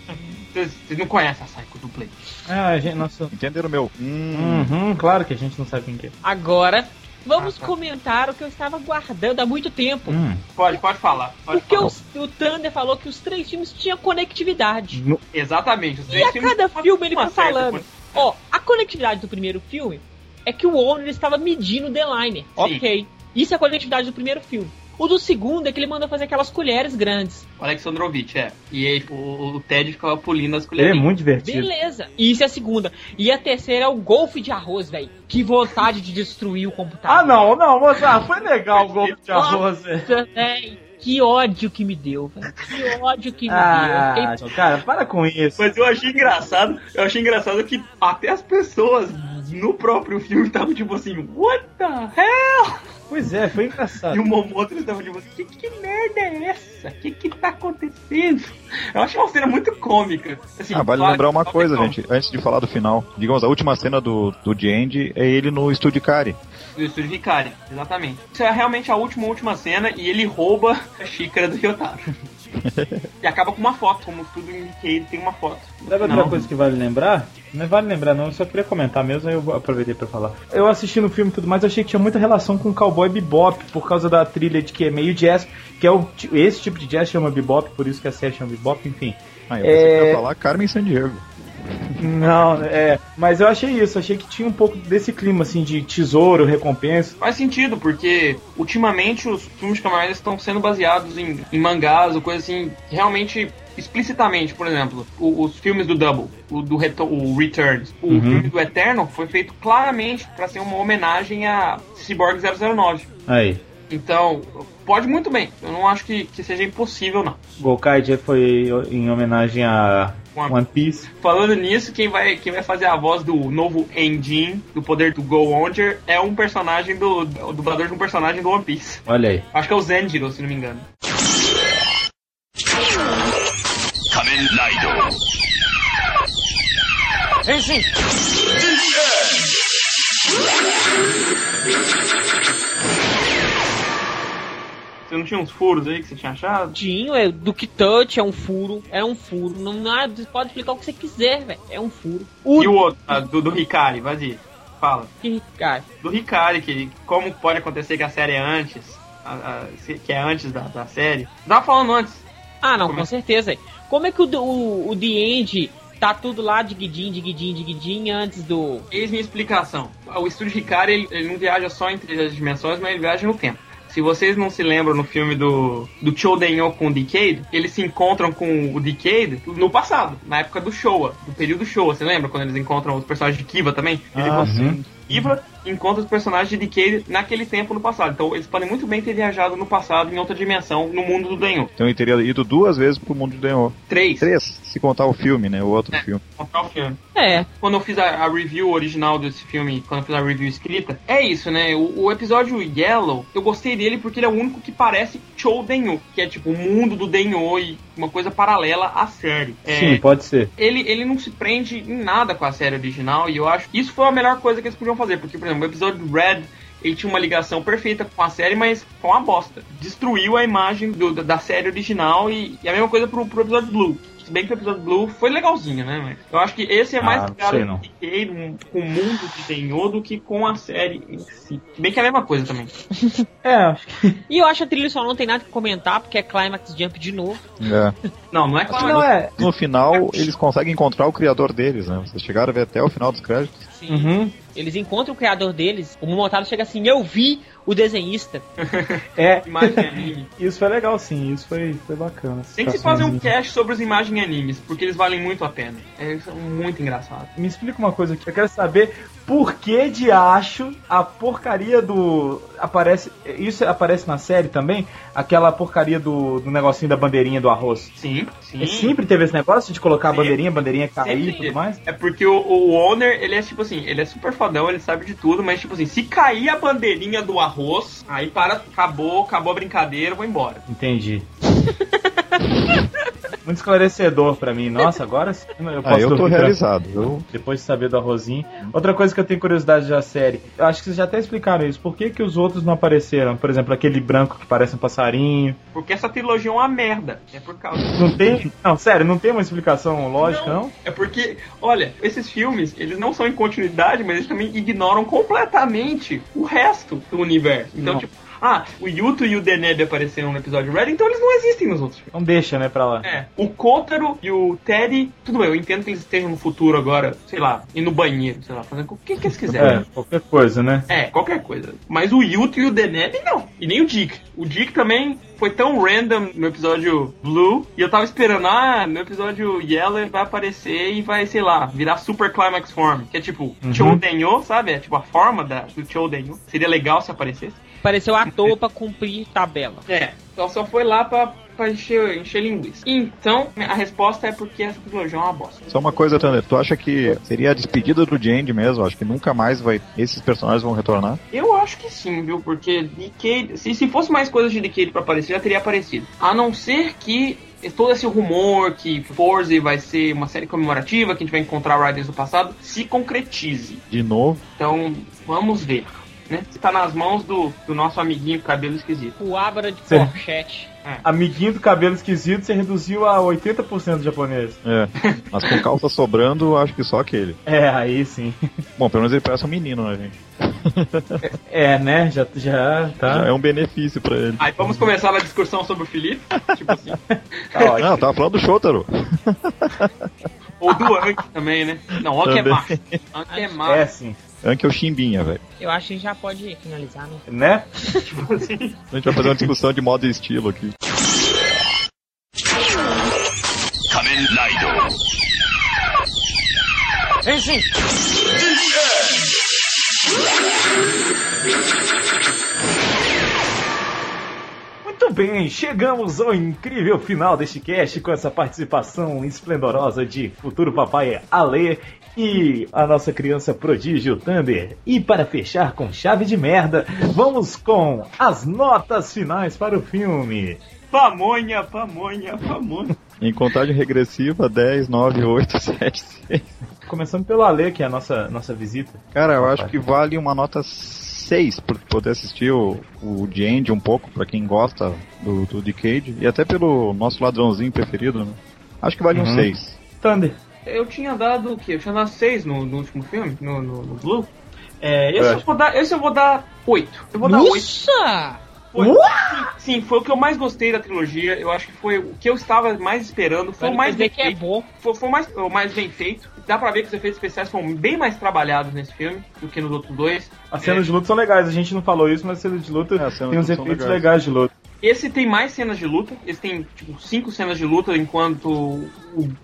vocês não conhecem a Psycho do Blade. Ah, a gente, nossa. Entenderam meu? Hum, Uhum, claro que a gente não sabe quem que é. Agora, vamos Ah, tá. comentar o que eu estava guardando há muito tempo. Hum. Pode, pode falar. Pode Porque falar. os- o Thunder falou que os três filmes tinham conectividade. No- Exatamente. Os E três a filmes cada filme ele foi certa falando. Ó, a conectividade do primeiro filme é que o Warner estava medindo o D-Liner. Ok. Isso é a conectividade do primeiro filme. O do segundo é que ele mandou fazer aquelas colheres grandes. O Alexandrovich, é. E aí o, o Ted ficava pulindo as Ele é muito divertido. Beleza. Isso é a segunda. E a terceira é o golfe de arroz, velho. Que vontade de destruir o computador. Ah, não, não, Mozart, foi legal o golpe de arroz, velho. Que ódio que me deu, velho. Que ódio que me Ah, deu. Fiquei cara, para com isso. Mas eu achei engraçado, eu achei engraçado que até as pessoas no próprio filme estavam tipo assim, what the hell? Pois é, foi engraçado. E o Momoto estava tipo assim, que, que merda é essa? O que que tá acontecendo? Eu achei uma cena muito cômica. Assim, Ah, vale claro, lembrar uma coisa, gente, antes de falar do final. Digamos, a última cena do, do Jandy é ele no estúdio Kari. Do estúdio Hikari, exatamente. Isso é realmente a última, última cena e ele rouba a xícara do Ryotaro. e acaba com uma foto, como tudo indica, ele tem uma foto. Sabe outra Não. coisa que vale lembrar? Não vale lembrar não, eu só queria comentar mesmo, aí eu aproveitei pra falar. Eu assisti no filme e tudo mais, eu achei que tinha muita relação com o Cowboy Bebop, por causa da trilha de que é meio jazz, que é o, esse tipo de jazz chama Bebop, por isso que a série chama Bebop, enfim. Ah, eu pensei que É. ia falar Carmen Sandiego. Não, é, mas eu achei isso, achei que tinha um pouco desse clima, assim, de tesouro, recompensa. Faz sentido, porque ultimamente os filmes de Kamen Rider estão sendo baseados em, em mangás ou coisa assim, realmente explicitamente, por exemplo, o- os filmes do Double, o do Reto- o Returns, o Uhum. filme do Eternal foi feito claramente para ser uma homenagem a Cyborg 009. Aí, Então, pode muito bem. Eu não acho que, que seja impossível, não. Golkai já foi em homenagem a One Piece. Falando nisso, quem vai, quem vai fazer a voz do novo Endin, do poder do Go Onger, é um personagem do. É o dublador de um personagem do One Piece. Olha aí. Acho que é o Zenjiro, se não me engano. Kamen você não tinha uns furos aí que você tinha achado? Tinho, é do que touch, é um furo, é um furo. Não nada, você pode explicar o que você quiser, velho. É um furo. O, E o outro, ah, do, do Hikari, vazio. fala. Que cara. Do Ricari, que como pode acontecer que a série é antes, a- a- que é antes da, da série. Tava falando antes. Ah, não, Como com é? certeza. Como é que o, o, o The End tá tudo lá digidinho, digidinho, digidinho antes do. Eis minha explicação. O estúdio Ricari, ele, ele não viaja só entre as dimensões, mas ele viaja no tempo. Se vocês não se lembram no filme do, do Chodenyo com o Decade, eles se encontram com o Decade no passado, na época do Showa, do período Showa. Você lembra quando eles encontram os personagens de Kiva também? Eles Ah, encontram sim. Kiva encontra os personagens de Decade naquele tempo no passado. Então eles podem muito bem ter viajado no passado, em outra dimensão, no mundo do Denyo. Então ele teria ido duas vezes pro mundo de Denho. Três. Três, se contar o filme, né? O outro filme. Contar o filme. É. quando eu fiz a, a review original desse filme, quando eu fiz a review escrita, é isso, né? O, o episódio Yellow, eu gostei dele porque ele é o único que parece Chou Denyo, que é tipo o mundo do Denyo e uma coisa paralela à série. É, Sim, pode ser. ele, ele não se prende em nada com a série original e eu acho que isso foi a melhor coisa que eles podiam fazer, porque, por exemplo, o episódio do Red ele tinha uma ligação perfeita com a série, mas com uma bosta. Destruiu a imagem do- da- da série original e, e a mesma coisa pro, pro episódio Blue. Se bem que o episódio Blue foi legalzinho, né? Mas eu acho que esse é mais Ah, ligado sei não. com o mundo de Tenho do que com a série em si. Se bem que é a mesma coisa também. É, acho que. E eu acho que a trilha só não tem nada que comentar, porque é Climax Jump de novo. É. Não, não é claro. Não é. No final, eles conseguem encontrar o criador deles, né? Vocês chegaram a ver até o final dos créditos. Sim. Uhum. Eles encontram o criador deles, o Momotaro chega assim, eu vi o desenhista. É. Imagem anime. Isso foi legal, sim. Isso foi, foi bacana. Tem que se fazer um cast sobre os imagens animes, porque eles valem muito a pena. Eles são muito engraçados. Me explica uma coisa aqui. Eu quero saber por que de acho a porcaria do. Aparece. Isso aparece na série também? Aquela porcaria do, do negocinho da bandeirinha do arroz. Sim, sim. É sempre teve esse negócio de colocar a Sempre. bandeirinha, a bandeirinha cair e tudo mais? É porque o, o owner, ele é tipo assim, ele é super fodão, ele sabe de tudo, mas tipo assim, se cair a bandeirinha do arroz, aí para, acabou, acabou a brincadeira, eu vou embora. Entendi. Muito esclarecedor pra mim. Nossa, agora sim eu posso Ah, eu tô realizado. Eu, Depois de saber do arrozinho. Outra coisa que eu tenho curiosidade da série, eu acho que vocês já até explicaram isso. Por que, que os outros não apareceram? Por exemplo, aquele branco que parece um passarinho. Porque essa trilogia é uma merda. É por causa. Não tem. Não, sério, não tem uma explicação lógica, não? É porque, olha, esses filmes, eles não são em continuidade, mas eles também ignoram completamente o resto do universo. Então, Não. tipo, ah, o Yuto e o Deneb apareceram no episódio Red, então eles não existem nos outros filmes. Não deixa, né, pra lá. É, o Kotaro e o Teddy, tudo bem, eu entendo que eles estejam no futuro agora, sei lá, ir no banheiro, sei lá, fazendo o que, que eles quiserem. É, qualquer coisa, né? É, qualquer coisa. Mas o Yuto e o Deneb não. E nem o Dick. O Dick também foi tão random no episódio Blue. E eu tava esperando, ah, no episódio Yellow vai aparecer e vai, sei lá, virar Super Climax Form. Que é tipo, Uhum. Choudenyo, sabe? É tipo a forma da, do Choudenyo. Seria legal se aparecesse. Pareceu à toa pra cumprir tabela. É, só, só foi lá pra, pra encher, encher linguiça. Então, a resposta é porque essa trilogia é uma bosta. só uma coisa, Thunder. Tu acha que seria a despedida do Jandy mesmo? Acho que nunca mais vai. Esses personagens vão retornar? Eu acho que sim, viu? Porque Decade. Se, se fosse mais coisas de Decade pra aparecer, já teria aparecido. A não ser que todo esse rumor que Forza vai ser uma série comemorativa, que a gente vai encontrar Riders do passado, se concretize. De novo? Então, vamos ver. Né? Está nas mãos do, do nosso amiguinho com cabelo esquisito. O Abra de Sim. Porchete. Amiguinho do cabelo esquisito, você reduziu a 80% do japonês. É. Mas com calça sobrando, acho que só aquele. É, aí sim. Bom, pelo menos ele parece um menino, né, gente? É, né? Já, já Já tá. é um benefício pra ele. Aí vamos começar a discussão sobre o Felipe. tipo assim. tá ótimo. Não, tava falando do Shotaro. Ou do Anki também, né? Não, Anki é macho. Anki é É, macho. sim. Anki é o Chimbinha, velho. Eu acho que já pode finalizar, né? Né? tipo assim. A gente vai fazer uma discussão de modo e estilo aqui. Kamen Rider. Muito bem, chegamos ao incrível final deste cast com essa participação esplendorosa de futuro papai Ale e a nossa criança prodígio Thunder. E para fechar com chave de merda, vamos com as notas finais para o filme. Pamonha, pamonha, pamonha. Em contagem regressiva, 10, 9, 8, 7, 6. Começando pelo Ale, que é a nossa, nossa visita. Cara, eu acho que vale uma nota 6 por poder assistir o, o Jandy um pouco, pra quem gosta do, do Decade, e até pelo nosso ladrãozinho preferido, né? Acho que vale um Uhum. 6. Thunder. Eu tinha dado o quê? Eu tinha dado 6 no, no último filme, no, no, no Blue. É, esse, Eu eu vou dar, esse eu vou dar 8. Eu vou dar 8. Nossa! Foi, sim, sim, foi o que eu mais gostei da trilogia. Eu acho que foi o que eu estava mais esperando. Foi o mais bem que é feito. bom. Foi, foi o mais, o mais bem feito. Dá pra ver que os efeitos especiais foram bem mais trabalhados nesse filme do que nos outros dois. As cenas de luta são legais, a gente não falou isso, mas as cenas de luta É, tem uns efeitos legais. legais de luta. Esse tem mais cenas de luta. Esse tem, tipo, cinco cenas de luta, enquanto o,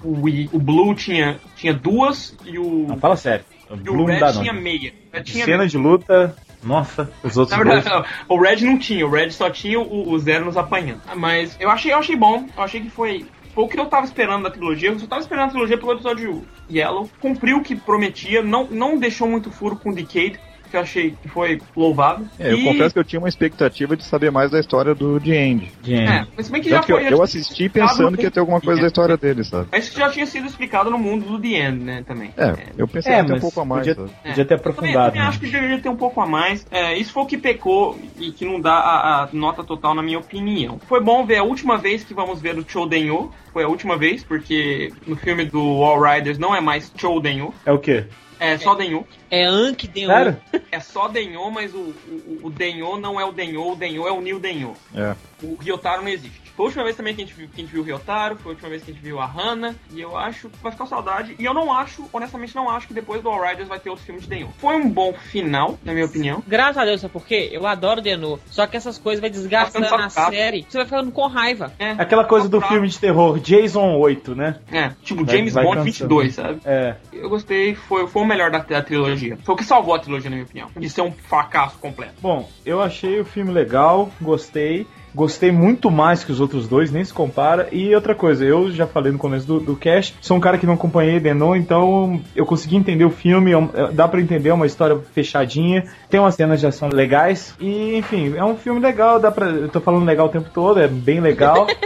o, o Blue tinha, tinha duas e o, Não, fala sério. O e o Blue não Red dá não. tinha meia. O tinha Cena de luta, nossa, os outros Na dois. verdade, não, o Red não tinha, o Red só tinha o, o Zero nos apanhando. Mas eu achei, eu achei bom, eu achei que foi. Foi o que eu tava esperando da trilogia. Eu só tava esperando a trilogia pelo episódio Yellow. Cumpriu o que prometia, não, não deixou muito furo com Decade, que eu achei que foi louvável. É, eu E- confesso que eu tinha uma expectativa de saber mais da história do The End. Gente, É, mas bem que já eu, foi. já eu tinha assisti pensando que ia ter alguma coisa da história dele, sabe? Mas isso já tinha sido explicado no mundo do The End, né, também. É, eu pensei É, que ia ter um pouco a mais, podia- sabe? É. podia ter Eu também, aprofundado. também né? acho que deveria ter um pouco a mais. É, isso foi o que pecou e que não dá a, a nota total, na minha opinião. Foi bom ver a última vez que vamos ver o Chodenyo. Foi a última vez, porque no filme do All Riders não é mais Chodenyo. É o quê? É só Denyo. É Anki Denho. Sério? É só Denyo, mas o, o, o Denyo não é o Denyo. O Denyo é o New Denyo. É. O Ryotaro não existe. Foi a última vez também que a gente viu, que a gente viu o Ryotaro, foi a última vez que a gente viu a Hana, e eu acho que vai ficar saudade. E eu não acho, honestamente, não acho que depois do All Riders vai ter outro filme de Denyo. Foi um bom final, na minha opinião. Graças a Deus, sabe por quê? Eu adoro Denô. Só que essas coisas vai desgastando Tá saturado. série. Você vai ficando com raiva. É, Aquela coisa do filme de terror, Jason 8, né? É, tipo Vai- James vai Bond cansando. 22, sabe? É. Eu gostei, foi, foi o melhor da, da trilogia. Foi o que salvou a trilogia, na minha opinião. De ser um fracasso completo. Bom, eu achei o filme legal, gostei. Gostei muito mais que os outros dois, nem se compara. E outra coisa, eu já falei no começo do, do cast, sou um cara que não acompanhei Denon, então eu consegui entender o filme, é é- dá pra entender, é uma história fechadinha, tem umas cenas de ação legais, e enfim, é um filme legal, dá pra. Eu tô falando legal o tempo todo, é bem legal.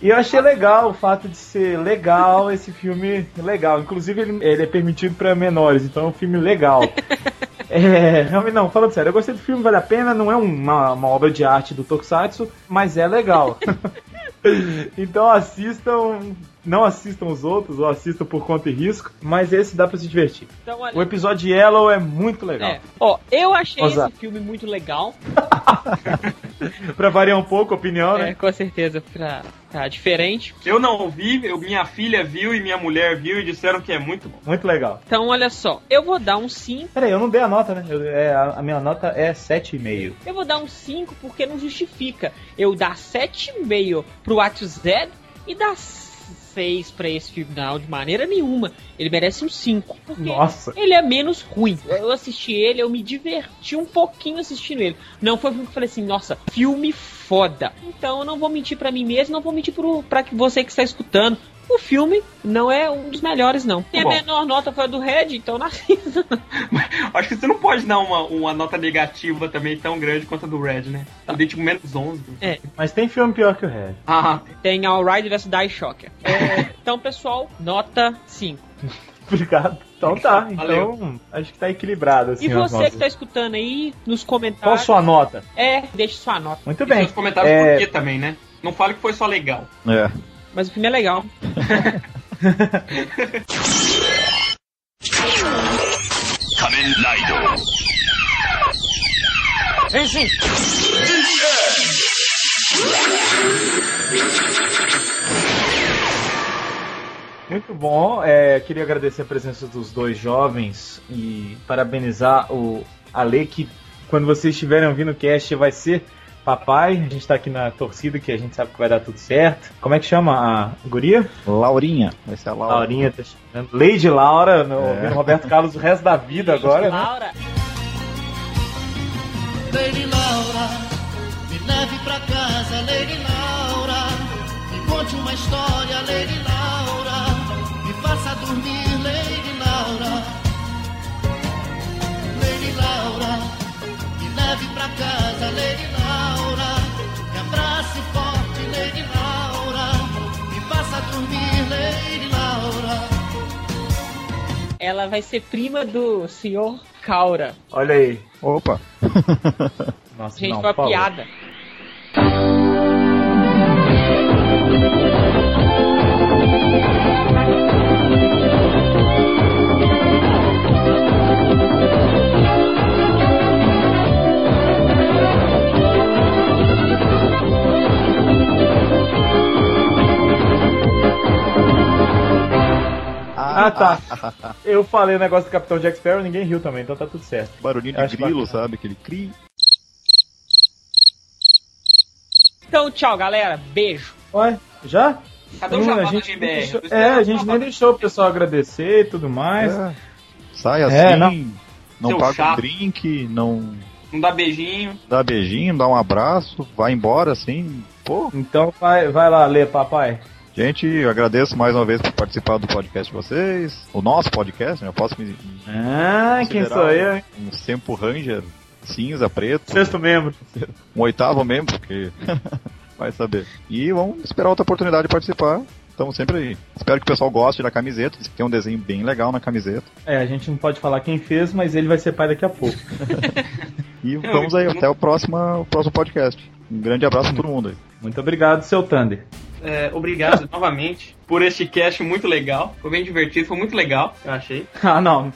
E eu achei legal o fato de ser legal esse filme legal. Inclusive, ele, ele é permitido pra menores, então é um filme legal. É, realmente não, falando sério, eu gostei do filme, vale a pena, não é uma, uma obra de arte do Tokusatsu, mas é legal. então assistam, não assistam os outros, ou assistam por conta e risco, mas esse dá pra se divertir. Então, O olha. episódio Yellow é muito legal. É. Ó, eu achei Oza. esse filme muito legal. Pra variar um pouco a opinião, É, né? com certeza, pra ficar diferente. Eu não vi, eu, minha filha viu e minha mulher viu e disseram que é muito bom. Muito legal. Então, olha só. Eu vou dar um 5. Peraí, eu não dei a nota, né? Eu- é, a, a minha nota é 7,5. Eu vou dar um 5 porque não justifica eu dar 7,5 pro What Z e dar 6 pra esse filme. Não, de maneira nenhuma. Ele merece um 5. Porque Nossa. ele é menos ruim. Eu assisti ele, eu me diverti um pouquinho assistindo ele. Não foi um filme que eu falei assim, nossa, filme foda. Então eu não vou mentir pra mim mesmo, não vou mentir pro, pra que você que está escutando. O filme não é um dos melhores, não. E a menor nota foi a do Red, então assista. Acho que você não pode dar uma, uma nota negativa também tão grande quanto a do Red, né? Eu dei tipo menos 11. É, Mas tem filme pior que o Red. Ah, tem All Ride vs Die Shocker. É, então, pessoal, nota 5. Obrigado. Então tá, então Valeu. acho que tá equilibrado assim. E você notas. que tá escutando aí, nos Qual comentários. sua nota? É, deixe sua nota. Muito e bem. seus comentários É, por quê também, né? Não fale que foi só legal. É. Mas o filme é legal. Muito bom. É, queria agradecer a presença dos dois jovens e parabenizar o Ale que quando vocês estiverem ouvindo o cast vai ser papai. A gente tá aqui na torcida que a gente sabe que vai dar tudo certo. Como é que chama a guria? Laurinha. Vai ser a Laura. Laurinha tá chamando. Lady Laura, no, É. Roberto Carlos o resto da vida agora, né? Laura. Lady Laura, me leve pra casa, Lady Laura. Me conte uma história, Lady Laura. Me faça dormir, Lady Laura. Lady Laura, me leve pra casa, Ela vai ser prima do senhor Caura. Olha aí. Opa. Nossa, Gente, não, foi uma piada. Ah, tá. Eu falei o negócio do Capitão Jack Sparrow, ninguém riu também, então tá tudo certo. Barulhinho de Acho grilo, bacana. sabe? Aquele cri. Então, tchau, galera. Beijo. Ué, já? Cadê o Hum, a gente GBR? deixou- É, a gente nem deixou o pessoal agradecer e tudo mais. É. Sai assim, É, não. não, Seu paga chato. um drink, não Não dá beijinho. dá beijinho, dá um abraço, vai embora assim. Pô, Então vai, vai lá ler, papai. Gente, eu agradeço mais uma vez por participar do podcast de vocês. O nosso podcast, né? Eu posso me Ah, quem sou eu, hein? Um Sempo Ranger cinza, preto. Sexto membro. um oitavo membro, porque vai saber. E vamos esperar outra oportunidade de participar. Estamos sempre aí. Espero que o pessoal goste da camiseta. Diz que tem um desenho bem legal na camiseta. É, a gente não pode falar quem fez, mas ele vai ser pai daqui a pouco. E vamos aí, até o próximo, o próximo podcast. Um grande abraço a todo mundo aí. Muito obrigado, seu Thunder. É, obrigado novamente por este cast muito legal. Foi bem divertido, foi muito legal, eu achei. Ah, não.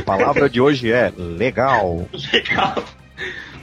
A palavra de hoje é legal. Legal.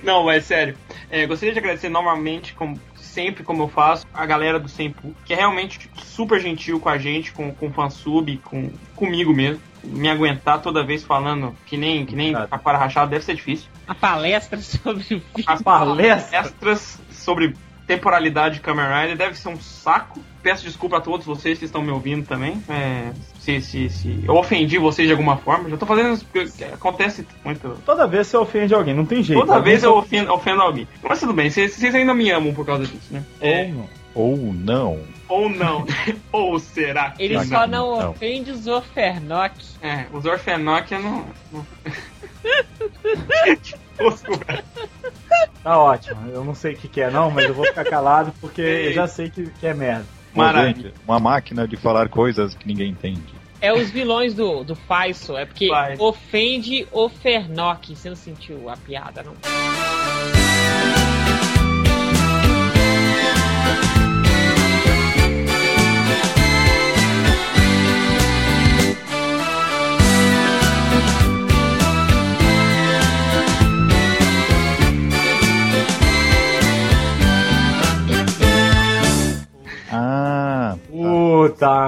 Não, mas sério. É, gostaria de agradecer novamente, como sempre, como eu faço, a galera do Sempu, que é realmente tipo, super gentil com a gente, com, com o fansub, com, comigo mesmo. Me aguentar toda vez falando que nem, que nem Obrigado. capara rachada deve ser difícil. A palestra sobre o. As palestra? palestras sobre temporalidade de Kamen Rider deve ser um saco. Peço desculpa a todos vocês que estão me ouvindo também. É, se, se, se eu ofendi vocês de alguma forma, já tô fazendo isso porque acontece muito. Toda vez você ofende alguém, não tem jeito. Toda Alguém vez eu ofendo, ofendo alguém. Mas tudo bem, vocês, ainda me amam por causa disso, né? É, Ou não. Ou não. ou não. ou será que Ele Não, só não, não, ofende os Orfernok. É, os Orfenóquia não. não... Fofura. Tá ótimo. Eu não sei o que, que é, não, mas eu vou ficar calado porque eu já sei que, que é merda. Maravilha. uma máquina de falar coisas que ninguém entende. É os vilões do, do Faisal. É porque Vai. ofende o Fernok. Você não sentiu a piada, não?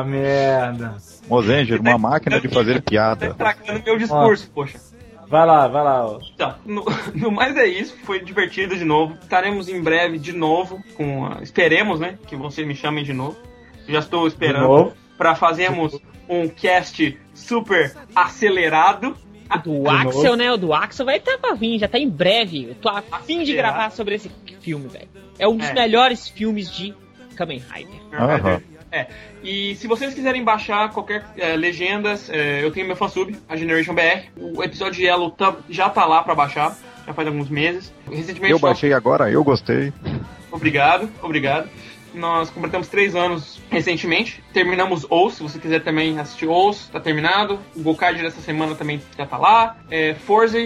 Puta merda. Mozenger, uma máquina de fazer Tá piada. estragando meu discurso, poxa. Vai lá, vai lá. ó. Então, no, no mais é isso, foi divertido de novo. Estaremos em breve de novo, com a- esperemos, né, que vocês me chamem de novo. Já estou esperando para fazermos um cast super acelerado. O do Axel, né? O do Axel vai estar pra vir, já tá em breve. Eu tô a fim de gravar sobre esse filme, velho. É um dos É. melhores filmes de Kamen Rider. Aham. É. E se vocês quiserem baixar qualquer é, legendas, é, eu tenho meu fansub, a Generation BR. O episódio de Yellow tá- já tá lá para baixar, já faz alguns meses. Recentemente Eu nós- baixei agora, eu gostei. Obrigado, obrigado. Nós completamos três anos recentemente. Terminamos Ous, se você quiser também assistir Ous, tá terminado. O Gokard dessa semana também já tá lá. É, Forza,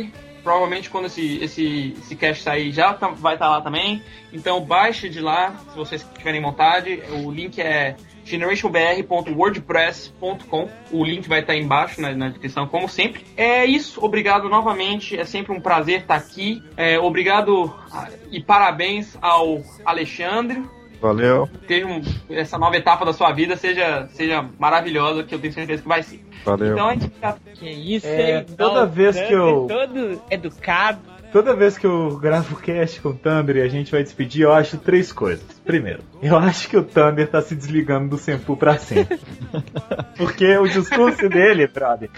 provavelmente quando esse, esse, esse cast sair já tá- vai estar lá também. Então baixe de lá, se vocês tiverem vontade. O link é generationbr.wordpress.com. O link vai estar embaixo na, na descrição, como sempre. É isso, obrigado novamente. É sempre um prazer estar aqui. É, obrigado ah, e parabéns ao Alexandre. Valeu, Ter um, essa nova etapa da sua vida seja, seja maravilhosa, que eu tenho certeza que vai ser. valeu. Então a gente fica Que isso, É, hein? toda Não, vez que eu- Todo educado. Toda vez que eu gravo cast com o Thunder e a gente vai despedir, eu acho três coisas. Primeiro, eu acho que o Thunder tá se desligando do Senpu pra sempre. Porque o discurso dele, brother,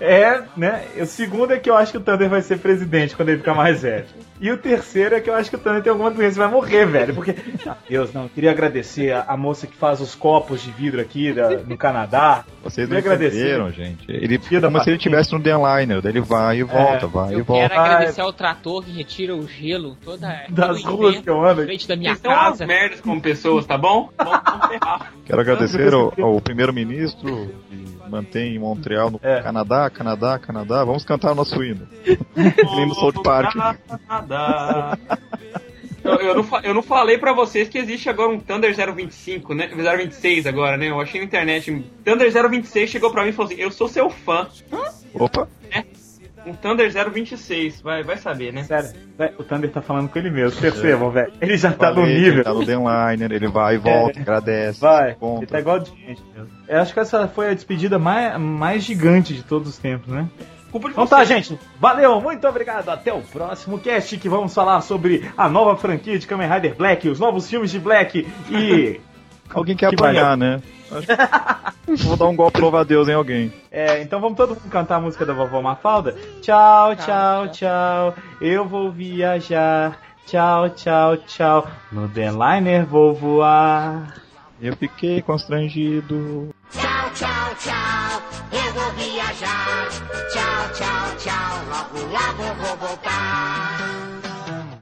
é, né? O segundo é que eu acho que o Thunder vai ser presidente quando ele ficar mais velho. E o terceiro é que eu acho que o Thunder tem alguma doença e vai morrer, velho. Porque. Ah, Deus, não. eu Queria agradecer a, a moça que faz os copos de vidro aqui da- no Canadá. Vocês não agradecer. entenderam, gente. Ele, da como se ele estivesse no The Liner, daí ele vai e volta, vai e Eu volta. quero agradecer ao trator que retira o gelo toda Das ruas inverno que eu ando frente da minha Vocês são umas casa. merdas como pessoas, tá bom? Quero agradecer ao, ao primeiro-ministro mantém em Montreal, no É. Canadá, Canadá, Canadá. Vamos cantar o nosso hino. Nem no South Park. Nada. Eu, eu, não, eu não falei pra vocês que existe agora um Thunder 025, né? 026 agora, né? Eu achei na internet. Thunder 026 chegou pra mim e falou assim: Eu sou seu fã. Opa, Um Thunder 026, vai, vai saber, né? Sério, o Thunder tá falando com ele mesmo, percebam, velho. Ele já tá no Falei, nível. Ele tá no Denliner, ele vai e volta, agradece. Vai, ele compra. tá igual de gente mesmo. Eu acho que essa foi a despedida mais, mais gigante de todos os tempos, né? Culpa de Então você. tá, gente. Valeu, muito obrigado. Até o próximo cast que vamos falar sobre a nova franquia de Kamen Rider Black, os novos filmes de Black e. Alguém quer Que apanhar, né? Que- Vou dar um golpe louva a Deus em alguém. É, então vamos todo mundo cantar a música da vovó Mafalda? Tchau, tchau, tchau. Eu vou viajar. Tchau, tchau, tchau. No Denliner vou voar. Eu fiquei constrangido. Tchau, tchau, tchau, eu vou viajar. Tchau, tchau, tchau, logo, logo vou voltar.